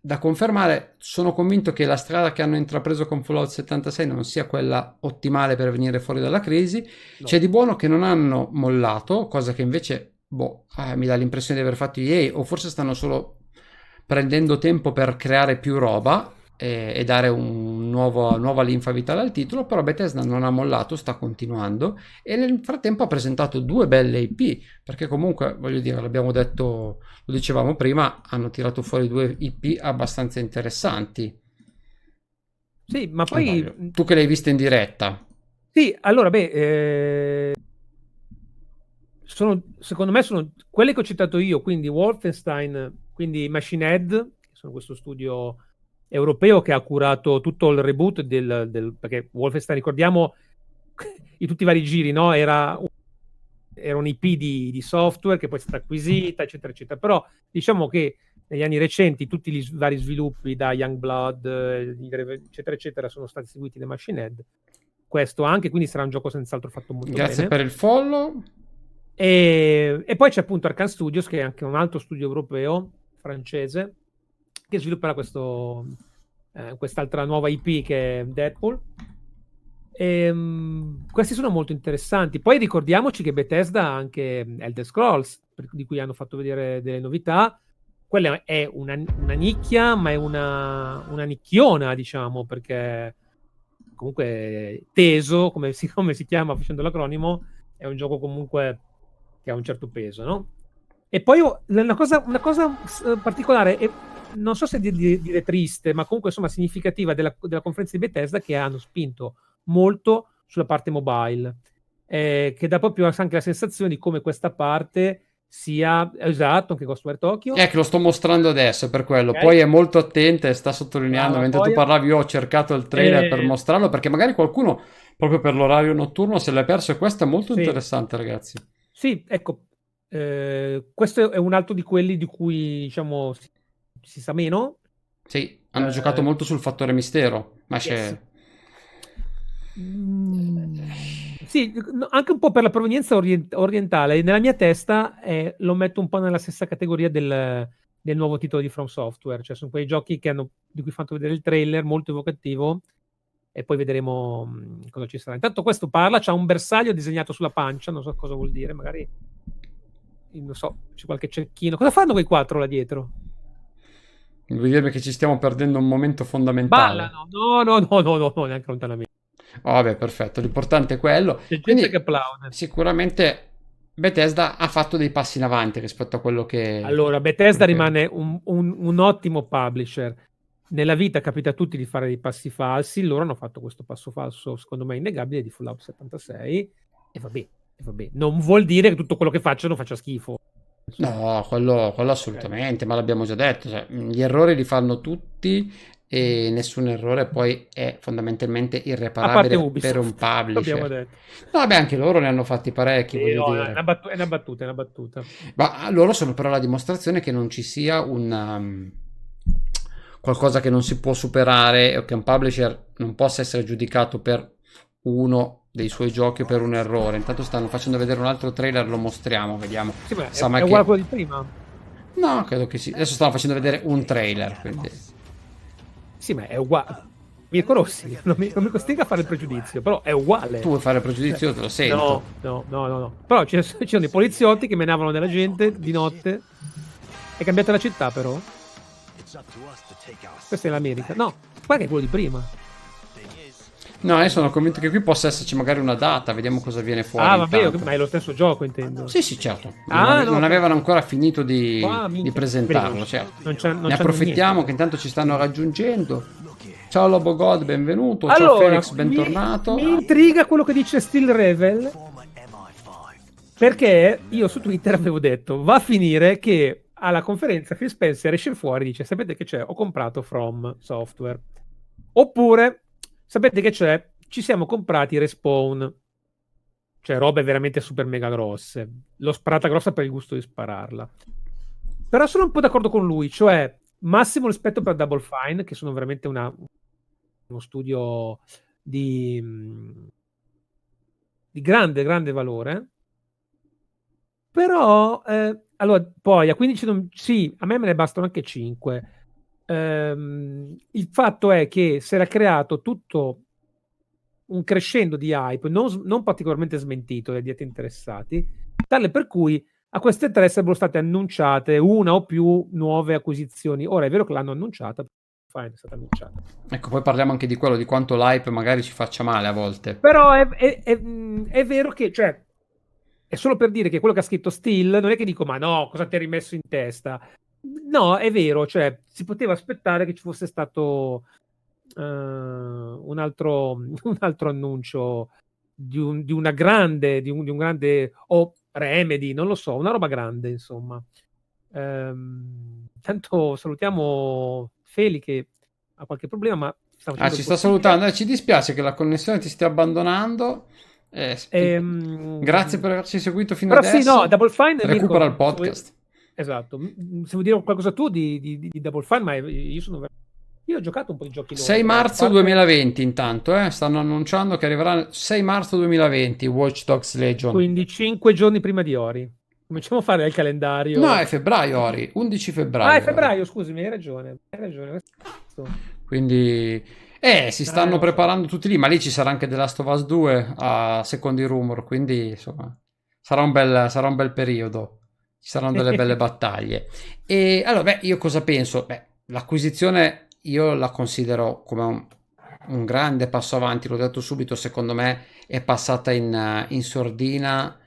da confermare. Sono convinto che la strada che hanno intrapreso con Fallout 76 non sia quella ottimale per venire fuori dalla crisi. No. C'è di buono che non hanno mollato, cosa che invece boh, eh, mi dà l'impressione di aver fatto EA, o forse stanno solo prendendo tempo per creare più roba e, e dare un nuovo, nuova linfa vitale al titolo, però Bethesda non ha mollato, sta continuando e nel frattempo ha presentato due belle IP, perché comunque, voglio dire, l'abbiamo detto, lo dicevamo prima, hanno tirato fuori due IP abbastanza interessanti. Sì, ma poi. Tu che l'hai vista in diretta, Sì, allora, beh, eh, sono, secondo me sono quelle che ho citato io, quindi Wolfenstein, quindi Machine Head, che sono questo studio europeo che ha curato tutto il reboot del, del- perché Wolfenstein, ricordiamo, in tutti i vari giri, no? Era, un- era un IP di, di software che poi è stata acquisita, eccetera, eccetera. Però diciamo che negli anni recenti tutti gli vari sviluppi da Youngblood, eh, eccetera, eccetera, sono stati seguiti da Machine Head. Questo anche, quindi sarà un gioco senz'altro fatto molto grazie bene. per il follow. E, e poi c'è appunto Arcan Studios, che è anche un altro studio europeo francese, che svilupperà questo, eh, quest'altra nuova IP che è Deadpool. Ehm, questi sono molto interessanti. Poi ricordiamoci che Bethesda ha anche Elder Scrolls, per- di cui hanno fatto vedere delle novità. Quella è una, una nicchia, ma è una, una nicchiona, diciamo, perché comunque teso, come si, come si chiama facendo l'acronimo, è un gioco comunque che ha un certo peso, no? E poi una cosa, una cosa eh, particolare, e non so se di- di- dire triste, ma comunque insomma significativa della, della conferenza di Bethesda che hanno spinto molto sulla parte mobile, eh, che dà proprio anche la sensazione di come questa parte sia esatto, anche Ghostware Tokyo. Eh, che lo sto mostrando adesso per quello. Ok. Poi è molto attenta e sta sottolineando. Brava, Mentre tu poi- parlavi, io ho cercato il trailer Eh. per mostrarlo perché magari qualcuno, proprio per l'orario notturno, se l'è perso. E questo è molto Sì. interessante, ragazzi. Sì, ecco, eh, questo è un altro di quelli di cui diciamo si, si sa meno. Sì, hanno Eh. giocato molto sul fattore mistero. Ma c'è. Yes. Mm, sì, anche un po' per la provenienza orient- orientale. Nella mia testa eh, lo metto un po' nella stessa categoria del, del nuovo titolo di From Software, cioè sono quei giochi che hanno, di cui ho fatto vedere il trailer, molto evocativo, e poi vedremo mh, cosa ci sarà. Intanto questo parla, c'ha un bersaglio disegnato sulla pancia, non so cosa vuol dire, magari non so, c'è qualche cecchino. Cosa fanno quei quattro là dietro? Vuol dire che ci stiamo perdendo un momento fondamentale. Ballano, no, no, no, no, no, no neanche lontanamente. Oh, vabbè, perfetto, l'importante è quello. C'è gente che applaude. Sicuramente Bethesda ha fatto dei passi in avanti rispetto a quello che... Allora, Bethesda che... rimane un, un, un ottimo publisher nella vita capita a tutti di fare dei passi falsi, loro hanno fatto questo passo falso, secondo me innegabile, di Fallout 76 e vabbè, e vabbè. non vuol dire che tutto quello che facciano faccia schifo. No, quello, quello assolutamente, okay. ma l'abbiamo già detto, cioè, gli errori li fanno tutti e nessun errore poi è fondamentalmente irreparabile per un publisher. No, vabbè, anche loro ne hanno fatti parecchi. Sì, no, è, una battuta, è, una battuta, è una battuta. Ma loro sono però la dimostrazione che non ci sia un... Qualcosa che non si può superare o che un publisher non possa essere giudicato per uno dei suoi giochi o per un errore. Intanto stanno facendo vedere un altro trailer, lo mostriamo, vediamo. Sì, beh, è, è uguale a quello di prima? No, credo che sì. Adesso stanno facendo vedere un trailer, quindi... Sì, ma è uguale. Mirko Rossi, non mi, non mi costringa a fare il pregiudizio, però è uguale. Tu vuoi fare il pregiudizio, te lo sento. No, no, no, no. no. Però ci sono i poliziotti che menavano della gente di notte. È cambiata la città, però. Questa è l'America. No, guarda che è quello di prima. No, io sono convinto che qui possa esserci magari una data, vediamo cosa viene fuori. Ah, vabbè, ma è lo stesso gioco, intendo. Sì, sì, certo. Ah, non, ave- no, non avevano ancora finito di, ah, di presentarlo, certo. Non c'è, non ne approfittiamo che intanto ci stanno raggiungendo. Ciao Lobo God, benvenuto. Allora, Ciao Felix, bentornato. Mi, mi intriga quello che dice Steel Revel. Perché io su Twitter avevo detto, va a finire che alla conferenza Phil Spencer esce fuori e dice sapete che c'è? Ho comprato From Software. Oppure sapete che c'è? Ci siamo comprati Respawn. Cioè robe veramente super mega grosse. L'ho sparata grossa per il gusto di spararla. Però sono un po' d'accordo con lui cioè massimo rispetto per Double Fine che sono veramente una, uno studio di, di grande grande valore. Però eh, allora, poi a 15 non... sì, a me me ne bastano anche 5. Ehm, il fatto è che si era creato tutto un crescendo di hype, non, non particolarmente smentito dai dieti interessati, tale per cui a queste tre sarebbero state annunciate una o più nuove acquisizioni. Ora è vero che l'hanno annunciata, fine, è stata annunciata. Ecco, poi parliamo anche di quello, di quanto l'hype magari ci faccia male a volte. Però è, è, è, è vero che, cioè, è solo per dire che quello che ha scritto Still non è che dico ma no, cosa ti hai rimesso in testa? No, è vero, cioè si poteva aspettare che ci fosse stato uh, un, altro, un, altro, annuncio di, un, di una grande, di un, di un, grande o Remedy, non lo so, una roba grande, insomma. Um, tanto salutiamo Feli che ha qualche problema, ma ah, ci sta salutando. Eh, ci dispiace che la connessione ti stia abbandonando. Eh, ehm... Grazie per averci seguito fino Però adesso. Sì, no, Double Fine recupera il podcast. Esatto. Se vuoi dire qualcosa tu di, di, di Double Fine, ma io sono io ho giocato un po' di giochi loro. 6 marzo parte... 2020 intanto, eh? stanno annunciando che arriverà 6 marzo 2020 Watch Dogs Legion. Quindi 5 giorni prima di Ori. Cominciamo a fare il calendario. No, è febbraio Ori, 11 febbraio. Ah, è febbraio, scusami, hai ragione. Hai ragione. Quindi eh, si stanno preparando tutti lì, ma lì ci sarà anche The Last of Us 2 a secondo i rumor, quindi insomma sarà un bel, sarà un bel periodo, ci saranno delle belle battaglie. E allora, beh, io cosa penso? Beh, l'acquisizione io la considero come un, un grande passo avanti, l'ho detto subito, secondo me è passata in, in sordina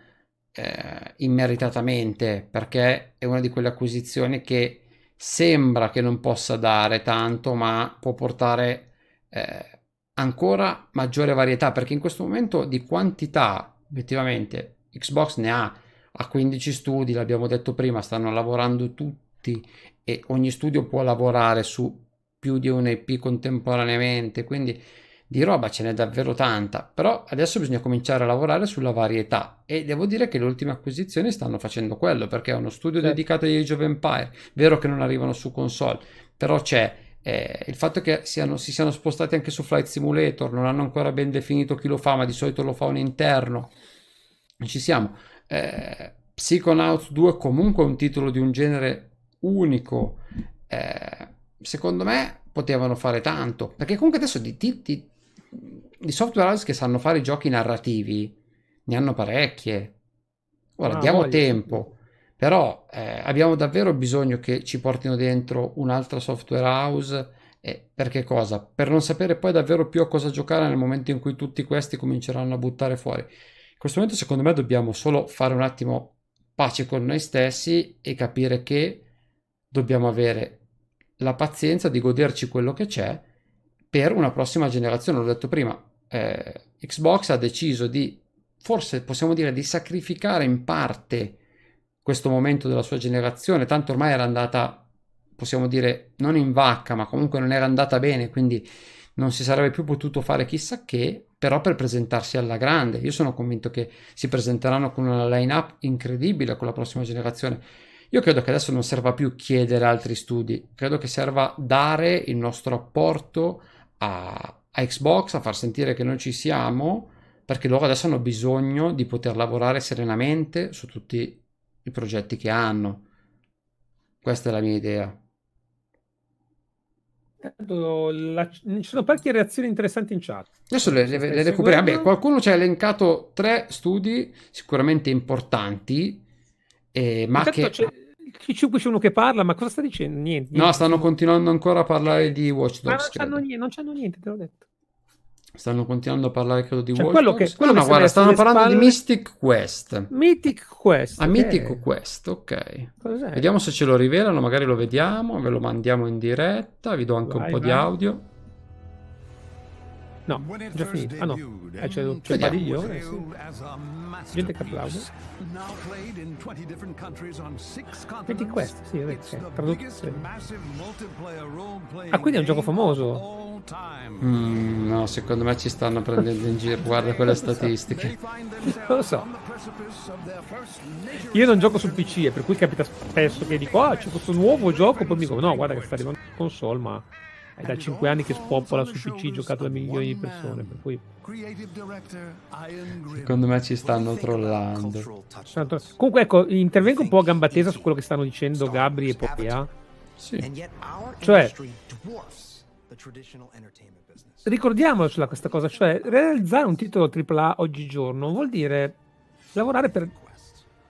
eh, immeritatamente, perché è una di quelle acquisizioni che sembra che non possa dare tanto, ma può portare eh, ancora maggiore varietà perché in questo momento di quantità effettivamente Xbox ne ha a 15 studi, l'abbiamo detto prima, stanno lavorando tutti e ogni studio può lavorare su più di un IP contemporaneamente, quindi di roba ce n'è davvero tanta, però adesso bisogna cominciare a lavorare sulla varietà e devo dire che le ultime acquisizioni stanno facendo quello perché è uno studio certo. dedicato agli Age of Empire, vero che non arrivano su console, però c'è eh, il fatto che siano, si siano spostati anche su Flight Simulator, non hanno ancora ben definito chi lo fa, ma di solito lo fa un interno. Ci siamo. Eh, Psychonauts 2 comunque è un titolo di un genere unico. Eh, secondo me potevano fare tanto, perché comunque adesso di, di, di software house che sanno fare i giochi narrativi ne hanno parecchie. Ora, ah, diamo tempo, però eh, abbiamo davvero bisogno che ci portino dentro un'altra software house. Eh, perché cosa? Per non sapere poi davvero più a cosa giocare nel momento in cui tutti questi cominceranno a buttare fuori. In questo momento, secondo me, dobbiamo solo fare un attimo pace con noi stessi e capire che dobbiamo avere la pazienza di goderci quello che c'è per una prossima generazione. L'ho detto prima, eh, Xbox ha deciso di, forse possiamo dire, di sacrificare in parte questo momento della sua generazione, tanto ormai era andata, possiamo dire, non in vacca, ma comunque non era andata bene, quindi non si sarebbe più potuto fare chissà che, però per presentarsi alla grande. Io sono convinto che si presenteranno con una line-up incredibile con la prossima generazione. Io credo che adesso non serva più chiedere altri studi, credo che serva dare il nostro apporto a, a Xbox, a far sentire che noi ci siamo, perché loro adesso hanno bisogno di poter lavorare serenamente su tutti i progetti che hanno. Questa è la mia idea. La... ci sono parecchie reazioni interessanti in chat. Adesso le, le, le recuperiamo. Beh, qualcuno ci ha elencato tre studi sicuramente importanti, eh, ma che... C'è, c'è uno che parla, ma cosa sta dicendo? Niente. niente. No, stanno continuando ancora a parlare di Watch Dogs. Ma non c'hanno, niente, non c'hanno niente, te l'ho detto. Stanno continuando a parlare, credo, di cioè, Watch quello Dogs. Che, quello no, guarda, stanno parlando spalle... di Mystic Quest. Mythic Quest. Ah, okay. Mythic Quest, ok. Cos'è? Vediamo se ce lo rivelano, magari lo vediamo, ve lo mandiamo in diretta, vi do anche vai, un po' vai. di audio. No, già finito. Ah no, eh, c'è, c'è il padiglione, sì. Gente che applaude. Metti questo, sì, vedi, sì, tradotto. Ah, quindi è un gioco famoso? Mm, no, secondo me ci stanno prendendo in giro, guarda quelle statistiche. Non lo so. Io non gioco sul PC, e per cui capita spesso che dico, ah, c'è questo nuovo gioco, poi mi dico, no, guarda che sta arrivando in console, ma è da 5 anni che spopola su PC giocato da milioni di persone per cui secondo me ci stanno trollando comunque ecco intervengo un po' a gamba tesa su quello che stanno dicendo Gabri e Popea sì. cioè ricordiamocela questa cosa cioè realizzare un titolo AAA oggigiorno vuol dire lavorare per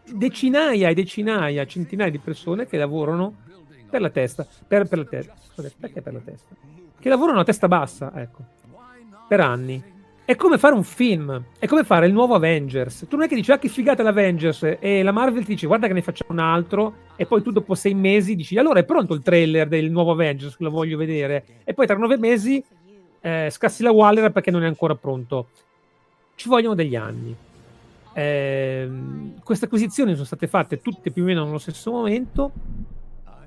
decinaia e decinaia centinaia di persone che lavorano per la testa per, per la testa perché per la testa? Che lavorano a testa bassa, ecco, per anni. È come fare un film, è come fare il nuovo Avengers. Tu non è che dici, ah che figata l'Avengers, e la Marvel ti dice, guarda che ne facciamo un altro, e poi tu dopo sei mesi dici, allora è pronto il trailer del nuovo Avengers, lo voglio vedere. E poi tra nove mesi eh, scassi la Waller perché non è ancora pronto. Ci vogliono degli anni. Eh, queste acquisizioni sono state fatte tutte più o meno nello stesso momento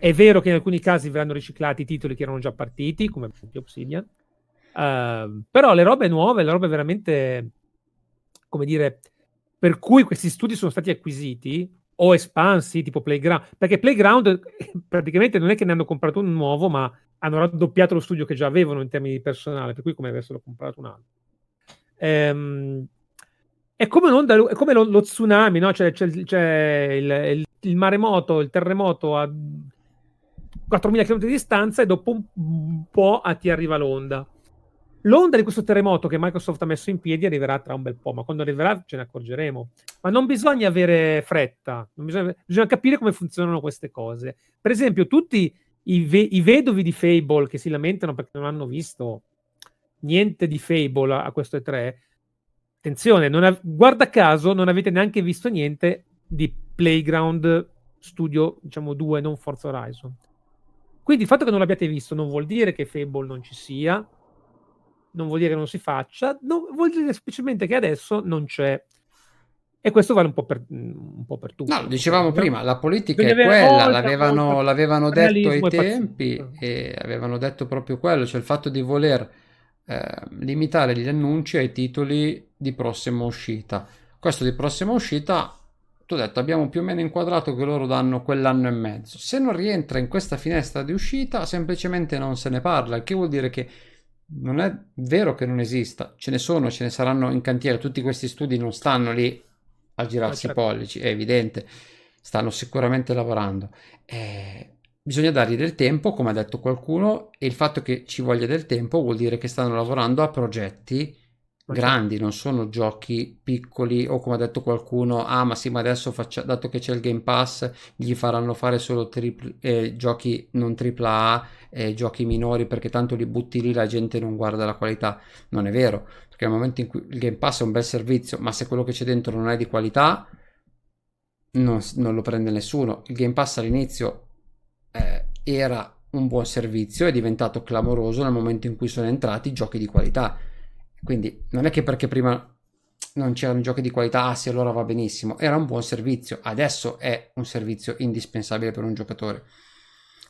è vero che in alcuni casi verranno riciclati i titoli che erano già partiti, come per esempio Obsidian, uh, però le robe nuove, le robe veramente, come dire, per cui questi studi sono stati acquisiti o espansi, tipo Playground, perché Playground praticamente non è che ne hanno comprato un nuovo, ma hanno raddoppiato lo studio che già avevano in termini di personale, per cui come avessero comprato un altro. Ehm, è come, è come lo, lo, tsunami, no? C'è, c'è, c'è il, il, il, maremoto, il terremoto a 4.000 km di distanza e dopo un po' ti arriva l'onda. L'onda di questo terremoto che Microsoft ha messo in piedi arriverà tra un bel po', ma quando arriverà ce ne accorgeremo. Ma non bisogna avere fretta, bisogna, bisogna, capire come funzionano queste cose. Per esempio, tutti i, ve- i, vedovi di Fable che si lamentano perché non hanno visto niente di Fable a, a questo E3, attenzione, av- guarda caso non avete neanche visto niente di Playground Studio, diciamo 2, non Forza Horizon. Quindi il fatto che non l'abbiate visto non vuol dire che Fable non ci sia, non vuol dire che non si faccia, no, vuol dire semplicemente che adesso non c'è. E questo vale un po' per, un po per tutti. No, dicevamo no? prima, la politica è quella, l'avevano, l'avevano detto ai tempi e avevano detto proprio quello, cioè il fatto di voler eh, limitare gli annunci ai titoli di prossima uscita. Questo di prossima uscita tu hai detto abbiamo più o meno inquadrato che loro danno quell'anno e mezzo. Se non rientra in questa finestra di uscita, semplicemente non se ne parla, il che vuol dire che non è vero che non esista, ce ne sono, ce ne saranno in cantiere, tutti questi studi non stanno lì a girarsi i certo. pollici, è evidente, stanno sicuramente lavorando. Eh, bisogna dargli del tempo, come ha detto qualcuno, e il fatto che ci voglia del tempo vuol dire che stanno lavorando a progetti grandi, non sono giochi piccoli o come ha detto qualcuno, ah ma sì ma adesso faccia, dato che c'è il Game Pass gli faranno fare solo triple, eh, giochi non AAA, eh, giochi minori perché tanto li butti lì la gente non guarda la qualità, non è vero, perché nel momento in cui il Game Pass è un bel servizio ma se quello che c'è dentro non è di qualità non, non lo prende nessuno, il Game Pass all'inizio eh, era un buon servizio, è diventato clamoroso nel momento in cui sono entrati giochi di qualità quindi non è che perché prima non c'erano giochi di qualità, ah sì, allora va benissimo. Era un buon servizio, adesso è un servizio indispensabile per un giocatore.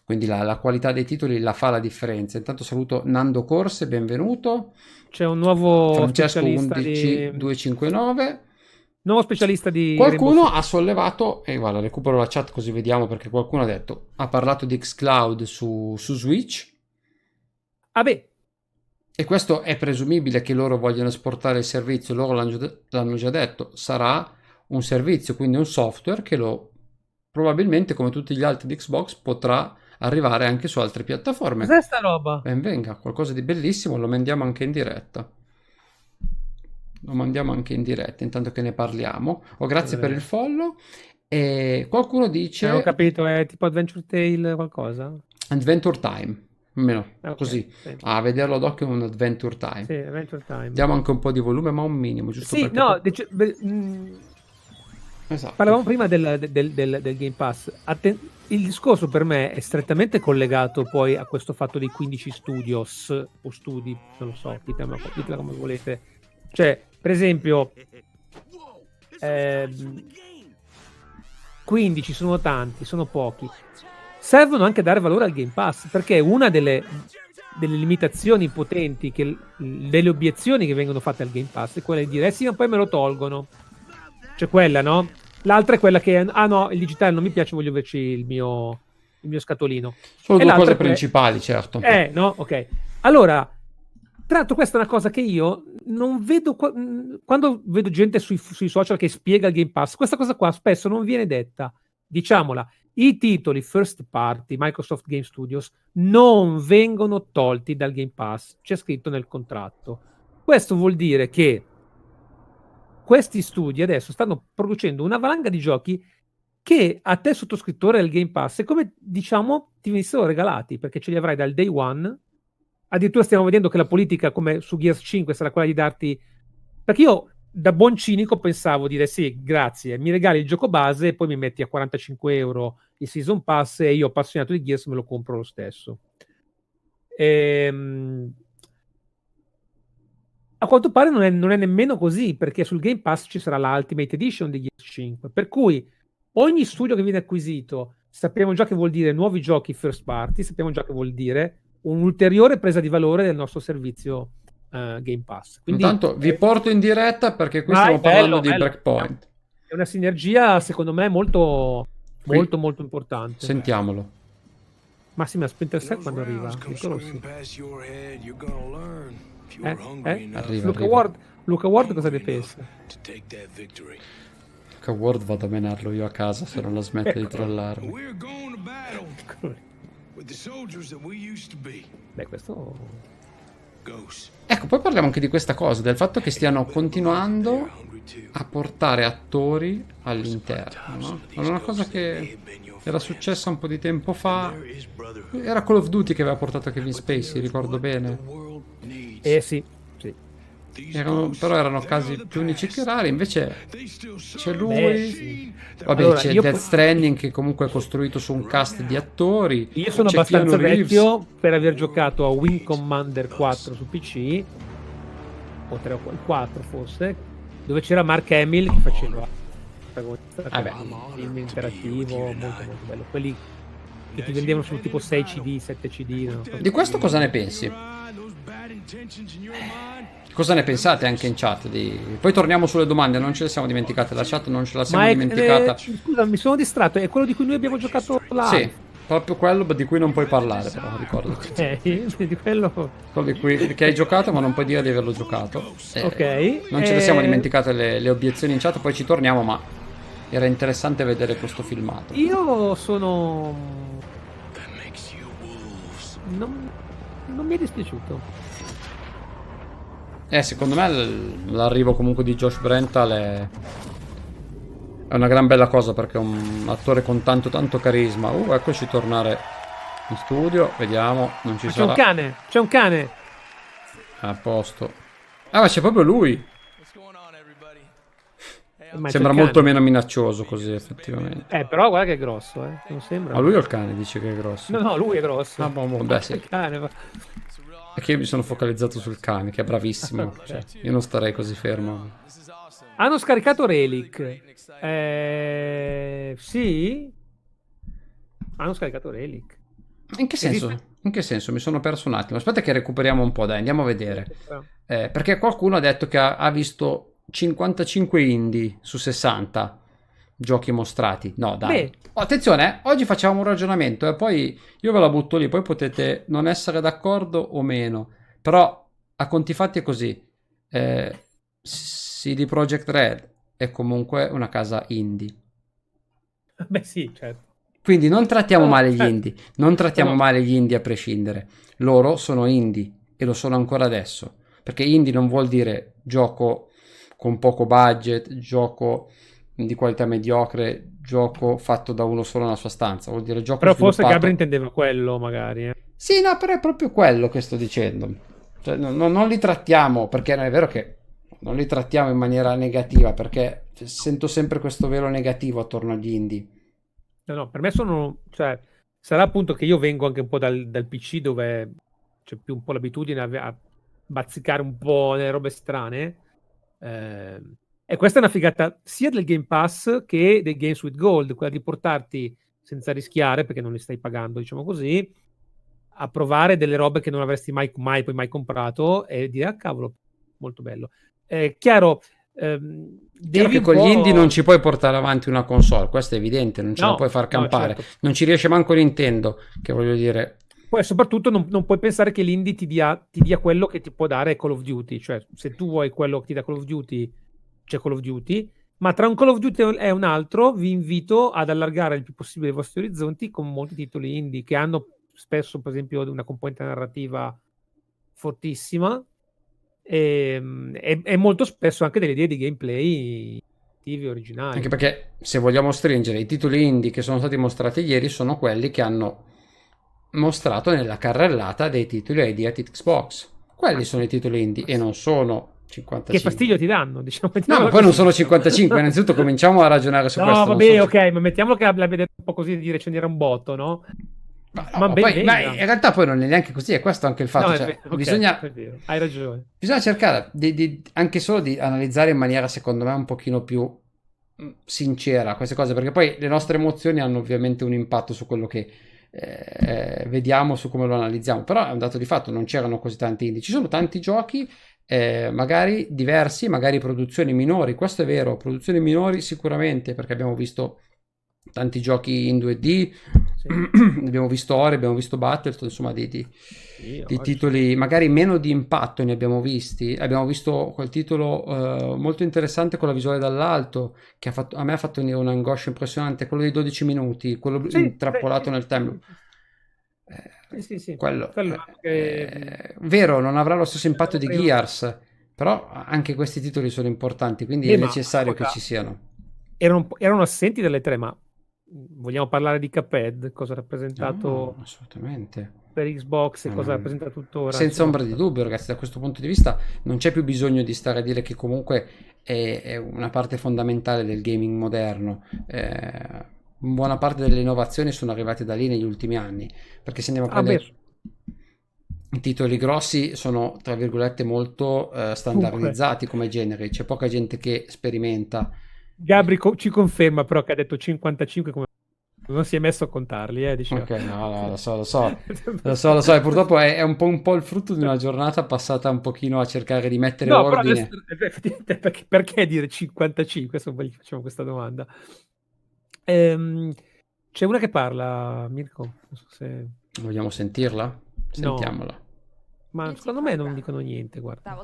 Quindi la, la qualità dei titoli la fa la differenza. Intanto saluto Nando Corse, benvenuto. C'è un nuovo Francesco 11259. Di... Nuovo specialista di qualcuno ha sollevato e guarda recupero la chat così vediamo perché qualcuno ha detto ha parlato di xCloud su, su Switch ah beh e questo è presumibile che loro vogliano esportare il servizio, loro l'hanno, già detto, sarà un servizio, quindi un software che lo probabilmente come tutti gli altri di Xbox potrà arrivare anche su altre piattaforme. Cos'è sta roba? Ben venga, qualcosa di bellissimo, lo mandiamo anche in diretta. Lo mandiamo anche in diretta, intanto che ne parliamo. Oh, grazie per il follow. E qualcuno dice... Eh, ho capito, è tipo Adventure Tale qualcosa? Adventure Time. Almeno okay, così sì. a vederlo ad occhio è un adventure time. Sì, adventure time. Diamo anche un po' di volume, ma un minimo, giusto? Sì, no, dice, beh, mh, mm, esatto. parlavamo prima del, del, del, del Game Pass. Atten- il discorso per me è strettamente collegato poi a questo fatto dei 15 studios o studi, non lo so, ditela, ditela come volete. Cioè, per esempio, ehm, 15 sono tanti, sono pochi servono anche a dare valore al Game Pass, perché una delle, delle limitazioni potenti, che, delle obiezioni che vengono fatte al Game Pass è quella di dire, eh sì, ma poi me lo tolgono. C'è quella, no? L'altra è quella che, ah no, il digitale non mi piace, voglio averci il mio, il mio scatolino. Sono e due cose principali, certo. Eh, no? Ok. Allora, tra l'altro questa è una cosa che io non vedo, quando vedo gente sui, sui social che spiega il Game Pass, questa cosa qua spesso non viene detta, diciamola i titoli first party Microsoft Game Studios non vengono tolti dal Game Pass, c'è scritto nel contratto. Questo vuol dire che questi studi adesso stanno producendo una valanga di giochi che a te sottoscrittore del Game Pass è come diciamo ti venissero regalati perché ce li avrai dal day one. Addirittura stiamo vedendo che la politica come su Gears 5 sarà quella di darti perché io da buon cinico pensavo dire sì, grazie, mi regali il gioco base e poi mi metti a 45 euro il season pass e io appassionato di Gears me lo compro lo stesso. Ehm... A quanto pare non è, non è, nemmeno così, perché sul Game Pass ci sarà l'Ultimate Edition di Gears 5, per cui ogni studio che viene acquisito sappiamo già che vuol dire nuovi giochi first party, sappiamo già che vuol dire un'ulteriore presa di valore del nostro servizio uh, Game Pass. Quindi, Intanto vi porto in diretta perché qui stiamo parlando bello, di bello. Breakpoint. È una sinergia, secondo me, molto, qui. molto, molto importante. Sentiamolo. Massima Splinter Cell quando arriva? Eh? Eh? Arriva, Luca, arriva. Ward, Luca Ward cosa ne pensa? Luca Ward vado a menarlo io a casa se non la smette ecco. di trollarmi. Beh, questo Ecco, poi parliamo anche di questa cosa, del fatto che stiano continuando a portare attori all'interno. No? Era una cosa che era successa un po' di tempo fa. Era Call of Duty che aveva portato Kevin Spacey, ricordo bene. Eh sì, erano, però erano casi più unici che rari. Invece c'è lui. Beh, sì. Vabbè, allora, c'è Death Stranding che comunque è costruito su un cast di attori. Io sono c'è abbastanza Keanu vecchio Reeves. per aver giocato a Wing Commander 4 su PC, o 3 o 4 forse, dove c'era Mark Hamill che faceva un film interattivo molto molto bello. Quelli che ti vendevano su tipo 6 CD, 7 CD. So. Di questo cosa ne pensi? Cosa ne pensate anche in chat? Di... Poi torniamo sulle domande, non ce le siamo dimenticate, la chat non ce la siamo è, dimenticata. Eh, scusa, mi sono distratto, è quello di cui noi abbiamo giocato là. Sì, proprio quello di cui non puoi parlare, però ricordo. Ok, di quello... quello di cui che hai giocato, ma non puoi dire di averlo giocato. Eh, ok. Non ce le siamo eh, dimenticate le, le obiezioni in chat, poi ci torniamo, ma era interessante vedere questo filmato. Io sono non, non mi è dispiaciuto. Eh, secondo me l'arrivo comunque di Josh Brental è... è una gran bella cosa perché è un attore con tanto tanto carisma. Uh, eccoci tornare in studio, vediamo, non ci Ma sarà... C'è un cane, c'è un cane. A posto. Ah, ma c'è proprio lui. Ma Sembra molto meno minaccioso così, effettivamente. Eh, però guarda che è grosso, eh. Non sembra. Ma lui o il cane dice che è grosso? No, no, lui è grosso. Ah, boh, boh, beh, sì. Il cane, che io mi sono focalizzato sul cane, che è bravissimo. Cioè, io non starei così fermo. Hanno scaricato Relic. Eh, sì. Hanno scaricato Relic. In che senso? Esiste- In che senso? Mi sono perso un attimo. Aspetta che recuperiamo un po', dai, andiamo a vedere. Eh, perché qualcuno ha detto che ha, ha visto 55 indie su 60 giochi mostrati. No, dai. Beh. Oh, attenzione, eh, oggi facciamo un ragionamento e poi io ve la butto lì, poi potete non essere d'accordo o meno. Però a conti fatti è così. Eh, CD Projekt Red è comunque una casa indie. Beh, sì, certo. Quindi non trattiamo No, male gli certo. indie, non trattiamo No. male gli indie a prescindere. Loro sono indie e lo sono ancora adesso. Perché indie non vuol dire gioco con poco budget, gioco di qualità mediocre, gioco fatto da uno solo nella sua stanza. Vuol dire gioco Però forse Gabri intendeva quello, magari. eh. Sì, no, però è proprio quello che sto dicendo. Cioè, no- no- non li trattiamo, perché non è vero che non li trattiamo in maniera negativa, perché sento sempre questo velo negativo attorno agli indie. No, no, per me sono... Cioè, sarà appunto che io vengo anche un po' dal, dal PC dove c'è più un po' l'abitudine a, a bazzicare un po' nelle robe strane. Eh, e questa è una figata sia del Game Pass che dei Games with Gold, quella di portarti senza rischiare, perché non li stai pagando, diciamo così, a provare delle robe che non avresti mai, mai, poi mai comprato e dire, ah cavolo, molto bello. È chiaro, ehm, devi che con gli indie non ci puoi portare avanti una console, questo è evidente, non ce la No, puoi far no, campare. certo. Non ci riesce manco Nintendo, che voglio dire, Poi soprattutto non, non puoi pensare che l'indie ti dia, ti dia quello che ti può dare Call of Duty, cioè se tu vuoi quello che ti dà Call of Duty, c'è Call of Duty, ma tra un Call of Duty e un altro vi invito ad allargare il più possibile i vostri orizzonti con molti titoli indie che hanno spesso per esempio una componente narrativa fortissima e, e- e molto spesso anche delle idee di gameplay originali. anche perché se vogliamo stringere, i titoli indie che sono stati mostrati ieri sono quelli che hanno mostrato nella carrellata dei titoli ID at Xbox. Quelli sono i titoli indie e non sono 55. Che fastidio ti danno, diciamo. No, ma poi non sono 55, innanzitutto cominciamo a ragionare su No, questo. non vabbè, so- ok, ma mettiamolo che la vedete un po' così di recensire un botto, no? Ma, Ma no, ben poi- ma in realtà poi non è neanche così, è questo anche il fatto. No, cioè, vero, ok, bisogna, hai ragione. bisogna cercare di, di- anche solo di analizzare in maniera, secondo me, un pochino più mh, sincera queste cose, perché poi le nostre emozioni hanno ovviamente un impatto su quello che eh, vediamo, su come lo analizziamo. Però è un dato di fatto, non c'erano così tanti indie. Ci sono tanti giochi, eh, magari diversi, magari produzioni minori. Questo è vero, produzioni minori sicuramente, perché abbiamo visto tanti giochi in 2D, Sì. abbiamo visto Ori, abbiamo visto Battletoad, insomma, di, di- Sì, di titoli magari meno di impatto ne abbiamo visti. Abbiamo visto quel titolo eh, molto interessante con la visuale dall'alto, che ha fatto- a me ha fatto venire un'angoscia impressionante, quello dei 12 minuti, quello Sì, intrappolato nel tempo. sì, Eh, sì, sì, quello, Quello eh, anche- vero, non avrà lo stesso impatto di. Gears, però anche questi titoli sono importanti, quindi Eh, è ma necessario che ascolta, ci siano. erano, erano assenti dalle tre, ma vogliamo parlare di Cuphead, cosa ha rappresentato No, assolutamente. per Xbox e cosa no. rappresenta tuttora. Senza ombra di dubbio, ragazzi, da questo punto di vista non c'è più bisogno di stare a dire che comunque è, è una parte fondamentale del gaming moderno. Eh, buona parte delle innovazioni sono arrivate da lì negli ultimi anni, perché se andiamo a Ah, prendere beh, i titoli grossi sono, tra virgolette, molto eh, standardizzati come generi, c'è poca gente che sperimenta. Gabri co- ci conferma però che ha detto 55 come non si è messo a contarli, eh, diceva. Ok, no, no, lo so, lo so. Lo so, lo so, e purtroppo è, è un po', un po' il frutto di una giornata passata un pochino a cercare di mettere No, ordine. adesso, perché, perché dire 55? Adesso facciamo questa domanda. Ehm, c'è una che parla, Mirko, non so se... Vogliamo sentirla? Sentiamola. ma secondo me non dicono niente, guarda.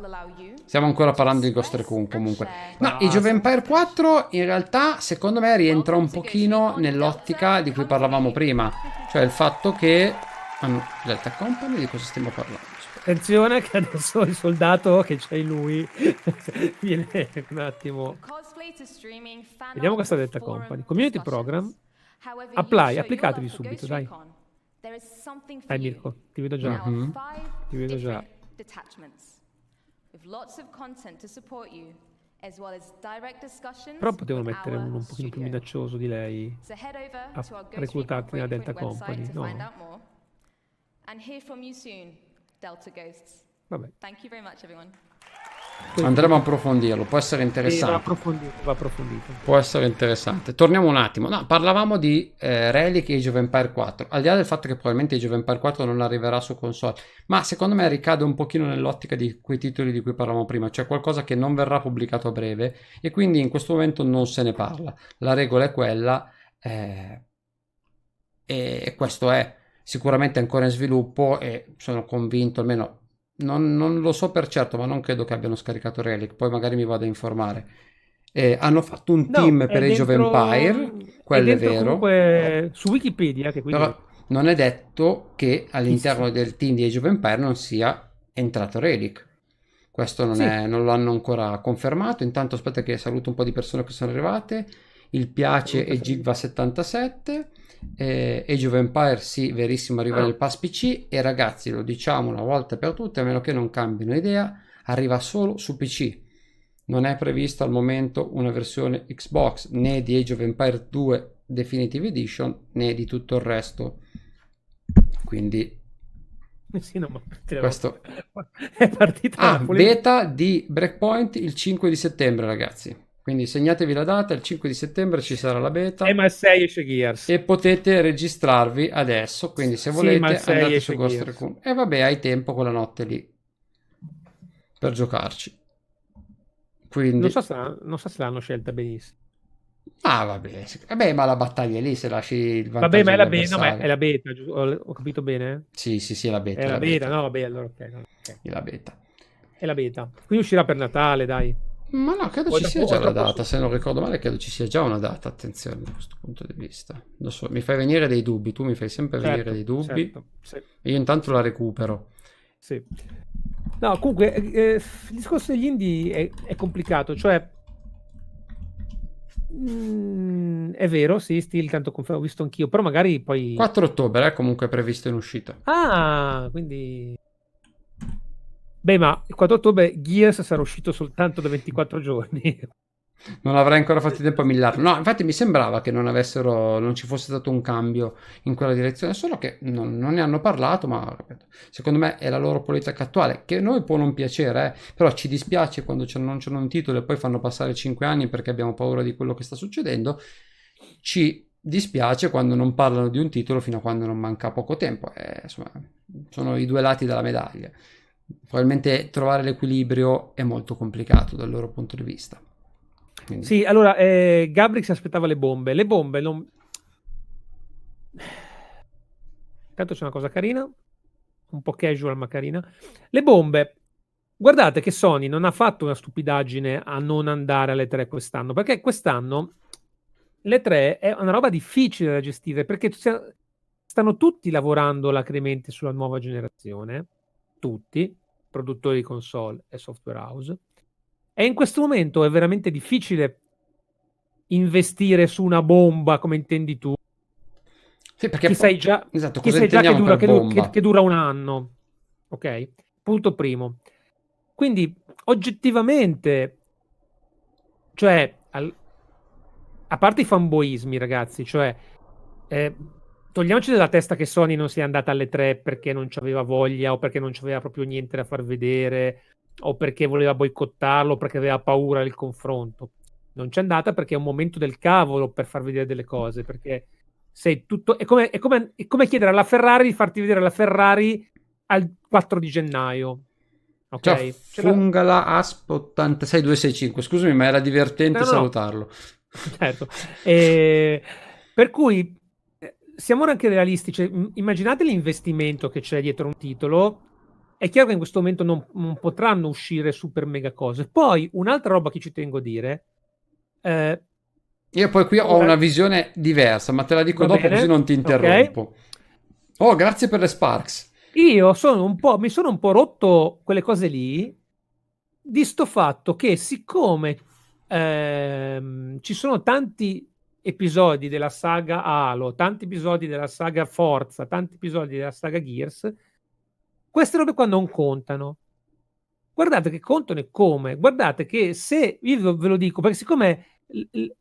Stiamo ancora parlando di Ghost Recon comunque. No, Age of Empire 4 in realtà secondo me rientra un pochino nell'ottica di cui parlavamo prima, cioè il fatto che Hanno Delta Company, di cosa stiamo parlando? Attenzione che adesso il soldato che c'è in lui viene un attimo. Vediamo questa Delta Company. Community Program. Apply, applicatevi subito, dai. Dai Mirko, ti vedo già. Mm-hmm. Ti vedo già. Però potevano mettere uno un pochino più minaccioso di lei a reclutarti nella Delta Company, no? And hear from you soon, Delta Ghosts. Vabbè. Thank you very much, everyone. Andremo a approfondirlo, può essere interessante. Sì, va, approfondito, va approfondito. Può essere interessante. Torniamo un attimo. No, parlavamo di eh, Relic e Age of Empire 4. Al di là del fatto che probabilmente Age of Empire 4 non arriverà su console, ma secondo me ricade un pochino nell'ottica di quei titoli di cui parlavamo prima, cioè qualcosa che non verrà pubblicato a breve e quindi in questo momento non se ne parla. La regola è quella eh, e questo è sicuramente ancora in sviluppo e sono convinto, almeno non, non, lo so per certo, ma non credo che abbiano scaricato Relic, poi magari mi vado a informare. Eh, hanno fatto un team no, per Age dentro, of Empire, quello è, è vero. Su Wikipedia, che quindi... Però non è detto che all'interno sì. del team di Age of Empire non sia entrato Relic. Questo non, sì. è, non lo hanno ancora confermato. Intanto aspetta che saluto un po' di persone che sono arrivate. Il piace e Gigva77 eh, Age of Empire sì, verissimo, arriva ah. nel pass PC e ragazzi, lo diciamo una volta per tutte, a meno che non cambino idea, arriva solo su PC. Non è prevista al momento una versione Xbox né di Age of Empire 2 Definitive Edition né di tutto il resto. Quindi sì, no, questo è partita ah, beta di Breakpoint il 5 di settembre, ragazzi. Quindi segnatevi la data, il 5 di settembre ci sarà la beta. E ma 6 esce Gears. E potete registrarvi adesso, quindi se volete sì, andate su Ghost Recon. E vabbè, hai tempo quella notte lì per giocarci. Quindi... Non, so se, non so se l'hanno scelta benissimo. Ah, vabbè. vabbè, ma la battaglia è lì se lasci il vantaggio Vabbè, ma è la, be- no, ma è la beta, ho, ho, capito bene? Sì, sì, sì, è la beta. È, la, la beta, beta, no, vabbè, allora ok. okay. È la beta. È la beta. Quindi uscirà per Natale, dai. Ma no, credo ci sia già la data, se non ricordo male, credo ci sia già una data, attenzione da questo punto di vista. So, mi fai venire dei dubbi, tu mi fai sempre certo, venire dei dubbi, certo, sì. io intanto la recupero. Sì. No, comunque, eh, eh, il discorso degli indie è, è complicato, cioè... Mm, è vero, sì, Steel, tanto confermo, ho visto anch'io, però magari poi... 4 ottobre è comunque previsto in uscita. Ah, quindi... Beh, ma il 4 ottobre Gears sarà uscito soltanto da 24 giorni. Non avrai ancora fatto tempo a millarlo. No, infatti mi sembrava che non avessero, non ci fosse stato un cambio in quella direzione, solo che non, non ne hanno parlato, ma ripeto, secondo me è la loro politica attuale, che a noi può non piacere, eh, però ci dispiace quando non c'è un titolo e poi fanno passare 5 anni perché abbiamo paura di quello che sta succedendo. Ci dispiace quando non parlano di un titolo fino a quando non manca poco tempo. Eh, insomma, sono i due lati della medaglia probabilmente trovare l'equilibrio è molto complicato dal loro punto di vista. Quindi... Sì, allora eh, Gabriel si aspettava le bombe. Le bombe non. Intanto c'è una cosa carina, un po' casual ma carina. Le bombe. Guardate che Sony non ha fatto una stupidaggine a non andare alle 3 quest'anno, perché quest'anno le 3 è una roba difficile da gestire, perché stanno tutti lavorando alacremente sulla nuova generazione tutti, produttori di console e software house. E in questo momento è veramente difficile investire su una bomba come intendi tu. Sì, perché chi po- sai già, esatto, chi sai già che, dura, che, che, che dura un anno. Ok? Punto primo. Quindi oggettivamente, cioè, al, a parte i fanboismi, ragazzi, cioè, eh, togliamoci dalla testa che Sony non sia andata alle tre perché non aveva voglia o perché non aveva proprio niente da far vedere o perché voleva boicottarlo o perché aveva paura del confronto. Non c'è andata perché è un momento del cavolo per far vedere delle cose, perché sei tutto... È come, è come, è come chiedere alla Ferrari di farti vedere la Ferrari al 4 di gennaio. Ok? Cioè, Fungala Asp 86265. Scusami, ma era divertente no, no. salutarlo. Certo. E... Per cui siamo anche realistici. Cioè, immaginate l'investimento che c'è dietro un titolo. È chiaro che in questo momento non, non potranno uscire super mega cose. Poi, un'altra roba che ci tengo a dire. Eh, Io poi qui ho una visione diversa, ma te la dico dopo bene, così non ti interrompo. Okay. Oh, grazie per le Sparks. Io sono un po', mi sono un po' rotto quelle cose lì di sto fatto che siccome ehm, ci sono tanti episodi della saga Halo, tanti episodi della saga Forza, tanti episodi della saga Gears, queste robe qua non contano. Guardate che contano e come. Guardate che se, io ve lo dico, perché siccome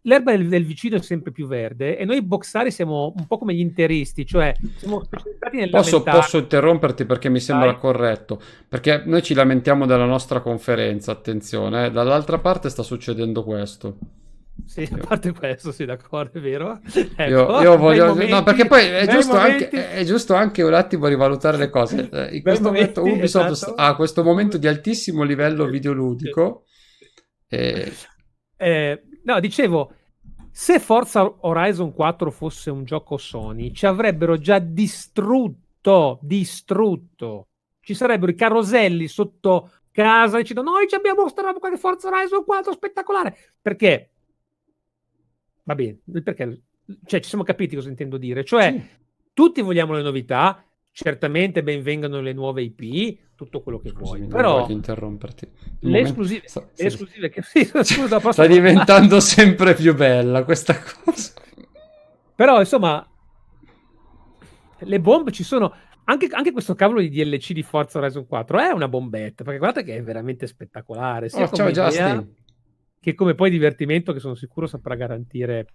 l'erba del, del, vicino è sempre più verde e noi boxari siamo un po' come gli interisti, cioè siamo specializzati nel posso, posso interromperti perché mi sembra Dai. corretto, perché noi ci lamentiamo della nostra conferenza, attenzione, eh? dall'altra parte sta succedendo questo. Sì, a parte questo, sì, d'accordo, è vero. Ecco, io, io voglio... Momenti, no, perché poi è giusto, momenti... anche, è giusto, anche, un attimo rivalutare le cose. Eh, in questo momenti, momento Ubisoft esatto. ha questo momento di altissimo livello videoludico. E... Eh, no, dicevo, se Forza Horizon 4 fosse un gioco Sony, ci avrebbero già distrutto, distrutto. Ci sarebbero i caroselli sotto casa dicendo noi ci abbiamo mostrato qualche Forza Horizon 4 spettacolare. Perché Va bene, perché cioè, ci siamo capiti cosa intendo dire. Cioè, sì. tutti vogliamo le novità, certamente ben vengano le nuove IP, tutto quello che vuoi. Scusami, però voglio interromperti. le esclusive, sta, le esclusive che scusa, sta diventando sempre più bella questa cosa. Però, insomma, le bombe ci sono. Anche, anche, questo cavolo di DLC di Forza Horizon 4 è una bombetta, perché guardate che è veramente spettacolare. Sia oh, ciao Justin che come poi divertimento che sono sicuro saprà garantire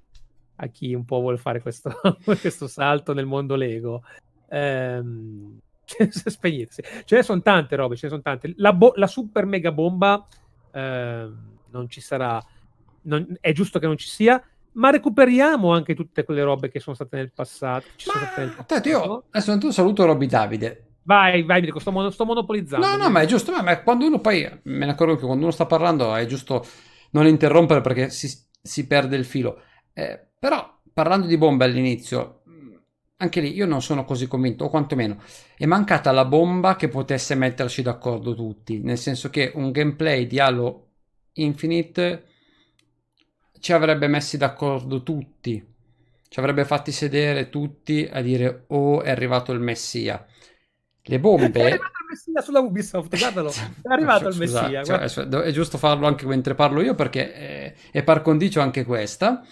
a chi un po' vuole fare questo, questo salto nel mondo Lego. Ehm, spegnersi. Ce ne sono tante robe, ce ne sono tante. La, bo- la super mega bomba ehm, non ci sarà, non, è giusto che non ci sia, ma recuperiamo anche tutte quelle robe che sono state nel passato. Ci ma, sono state nel passato. Io adesso tu saluto Robby Davide. Vai, vai, Mirko, sto, mon- sto monopolizzando. No, no, ma è giusto, ma, ma quando uno poi, me ne accorgo che quando uno sta parlando è giusto non interrompere perché si, si perde il filo. Eh, però parlando di bombe all'inizio, anche lì io non sono così convinto, o quantomeno è mancata la bomba che potesse metterci d'accordo tutti, nel senso che un gameplay di Halo Infinite ci avrebbe messi d'accordo tutti, ci avrebbe fatti sedere tutti a dire oh è arrivato il messia. Le bombe Messia sulla Ubisoft, guardalo, è arrivato il Messia. Cioè, è giusto farlo anche mentre parlo io perché è, è par condicio anche questa.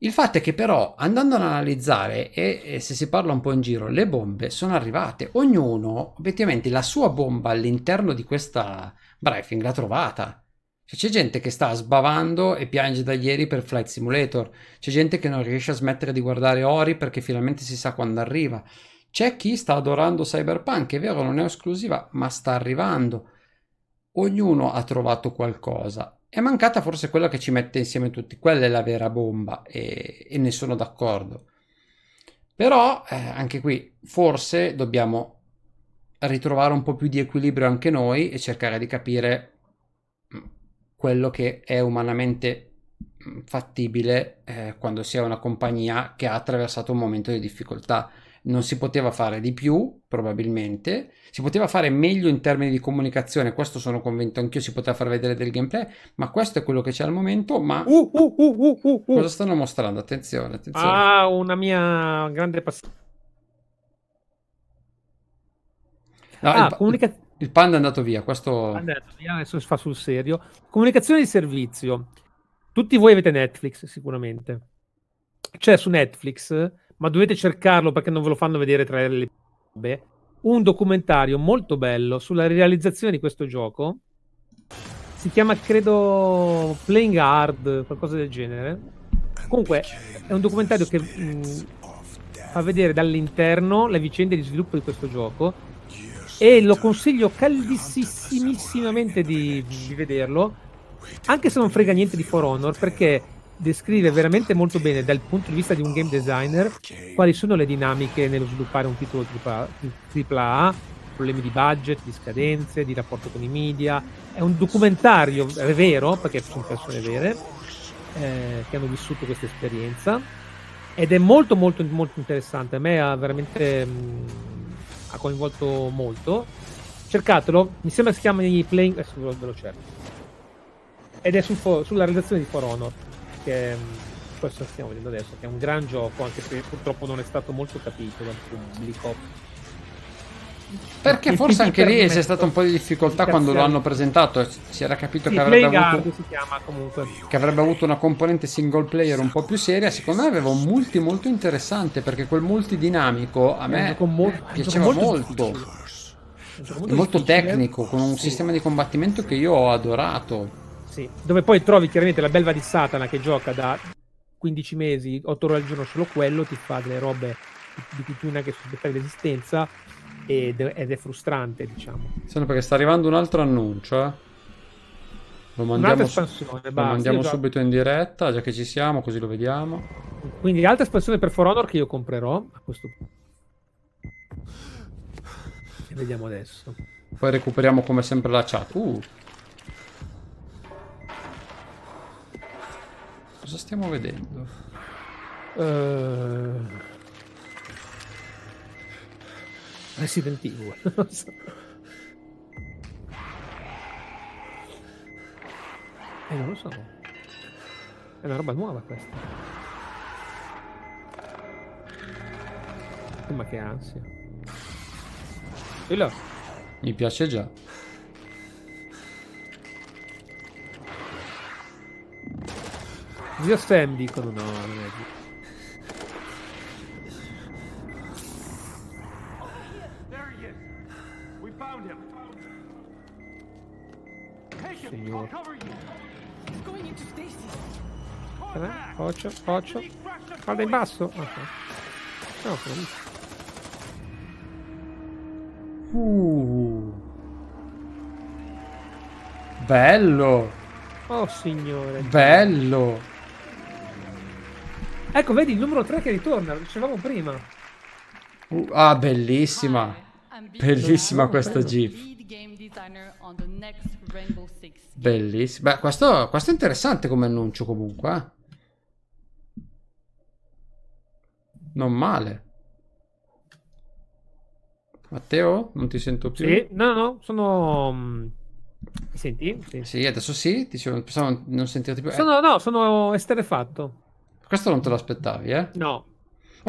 Il fatto è che però andando ad analizzare e, e, se si parla un po' in giro, le bombe sono arrivate, ognuno obiettivamente la sua bomba all'interno di questa briefing l'ha trovata. Cioè, c'è gente che sta sbavando e piange da ieri per Flight Simulator, c'è gente che non riesce a smettere di guardare Ori perché finalmente si sa quando arriva. C'è chi sta adorando Cyberpunk, è vero, non è esclusiva, ma sta arrivando. Ognuno ha trovato qualcosa. È mancata forse quella che ci mette insieme tutti. Quella è la vera bomba e, e ne sono d'accordo. Però eh, anche qui forse dobbiamo ritrovare un po' più di equilibrio anche noi e cercare di capire mm, quello che è umanamente mm, fattibile eh, quando si è una compagnia che ha attraversato un momento di difficoltà non si poteva fare di più, probabilmente, si poteva fare meglio in termini di comunicazione, questo sono convinto anch'io, si poteva far vedere del gameplay, ma questo è quello che c'è al momento, ma uh, uh, uh, uh, uh. cosa stanno mostrando? Attenzione, attenzione. Ah, una mia grande passione. No, ah, il, comunica... il panda è andato via, questo... Andato via, adesso si fa sul serio. Comunicazione di servizio. Tutti voi avete Netflix, sicuramente. C'è su Netflix ma dovete cercarlo perché non ve lo fanno vedere tra le robe. Un documentario molto bello sulla realizzazione di questo gioco. Si chiama, credo, Playing Hard, qualcosa del genere. Comunque, è un documentario che mh, fa vedere dall'interno le vicende di sviluppo di questo gioco. E lo consiglio caldissimamente di, di vederlo, anche se non frega niente di For Honor, perché descrive veramente molto bene dal punto di vista di un game designer quali sono le dinamiche nello sviluppare un titolo AAA, problemi di budget, di scadenze, di rapporto con i media. È un documentario, è vero, perché sono persone vere eh, che hanno vissuto questa esperienza ed è molto molto molto interessante. A me ha veramente mh, mm, ha coinvolto molto. Cercatelo, mi sembra si chiami Playing, adesso ve lo cerco. Ed è sul, sulla realizzazione di For Honor che questo stiamo vedendo adesso, che è un gran gioco, anche se purtroppo non è stato molto capito dal pubblico. Perché forse anche lì c'è stata un po' di difficoltà quando lo hanno presentato. Si era capito sì, che, avrebbe avuto, chiama, che avrebbe avuto una componente single player un po' più seria. Secondo me aveva un multi molto interessante perché quel multi dinamico a me molto, piaceva molto. molto. molto, molto tecnico, con un sistema di combattimento che io ho adorato. Sì, dove poi trovi chiaramente la belva di Satana che gioca da 15 mesi, 8 ore al giorno solo quello, ti fa delle robe di cui tu neanche sospettavi l'esistenza ed, ed è frustrante, diciamo. Sì, perché sta arrivando un altro annuncio, eh? Lo mandiamo, espansione, lo mandiamo subito in diretta, già che ci siamo, così lo vediamo. Quindi altra espansione per For Honor che io comprerò a questo punto. E vediamo adesso. Poi recuperiamo come sempre la chat. Uh. Cosa stiamo vedendo? Uh... Resident Evil. non so. Eh, non lo so. È una roba nuova questa. Oh, ma che ansia. E là. Mi piace già. Zio Sam dicono no, non è giusto. Signore. Eh, occhio, occhio. Guarda in basso. Ok. No, uh. Bello. Oh signore. Bello. Ecco, vedi il numero 3 che ritorna, lo dicevamo prima. Uh, ah, bellissima. Bellissima questa GIF. Bellissimo. Beh, questo, questo, è interessante come annuncio comunque. Eh? Non male. Matteo, non ti sento più? Sì, no, no, sono... Mi senti? Sì, sì adesso sì, ti pensavo non sentirti più. Sono, eh. No, sono esterefatto. Questo non te lo aspettavi, eh? No,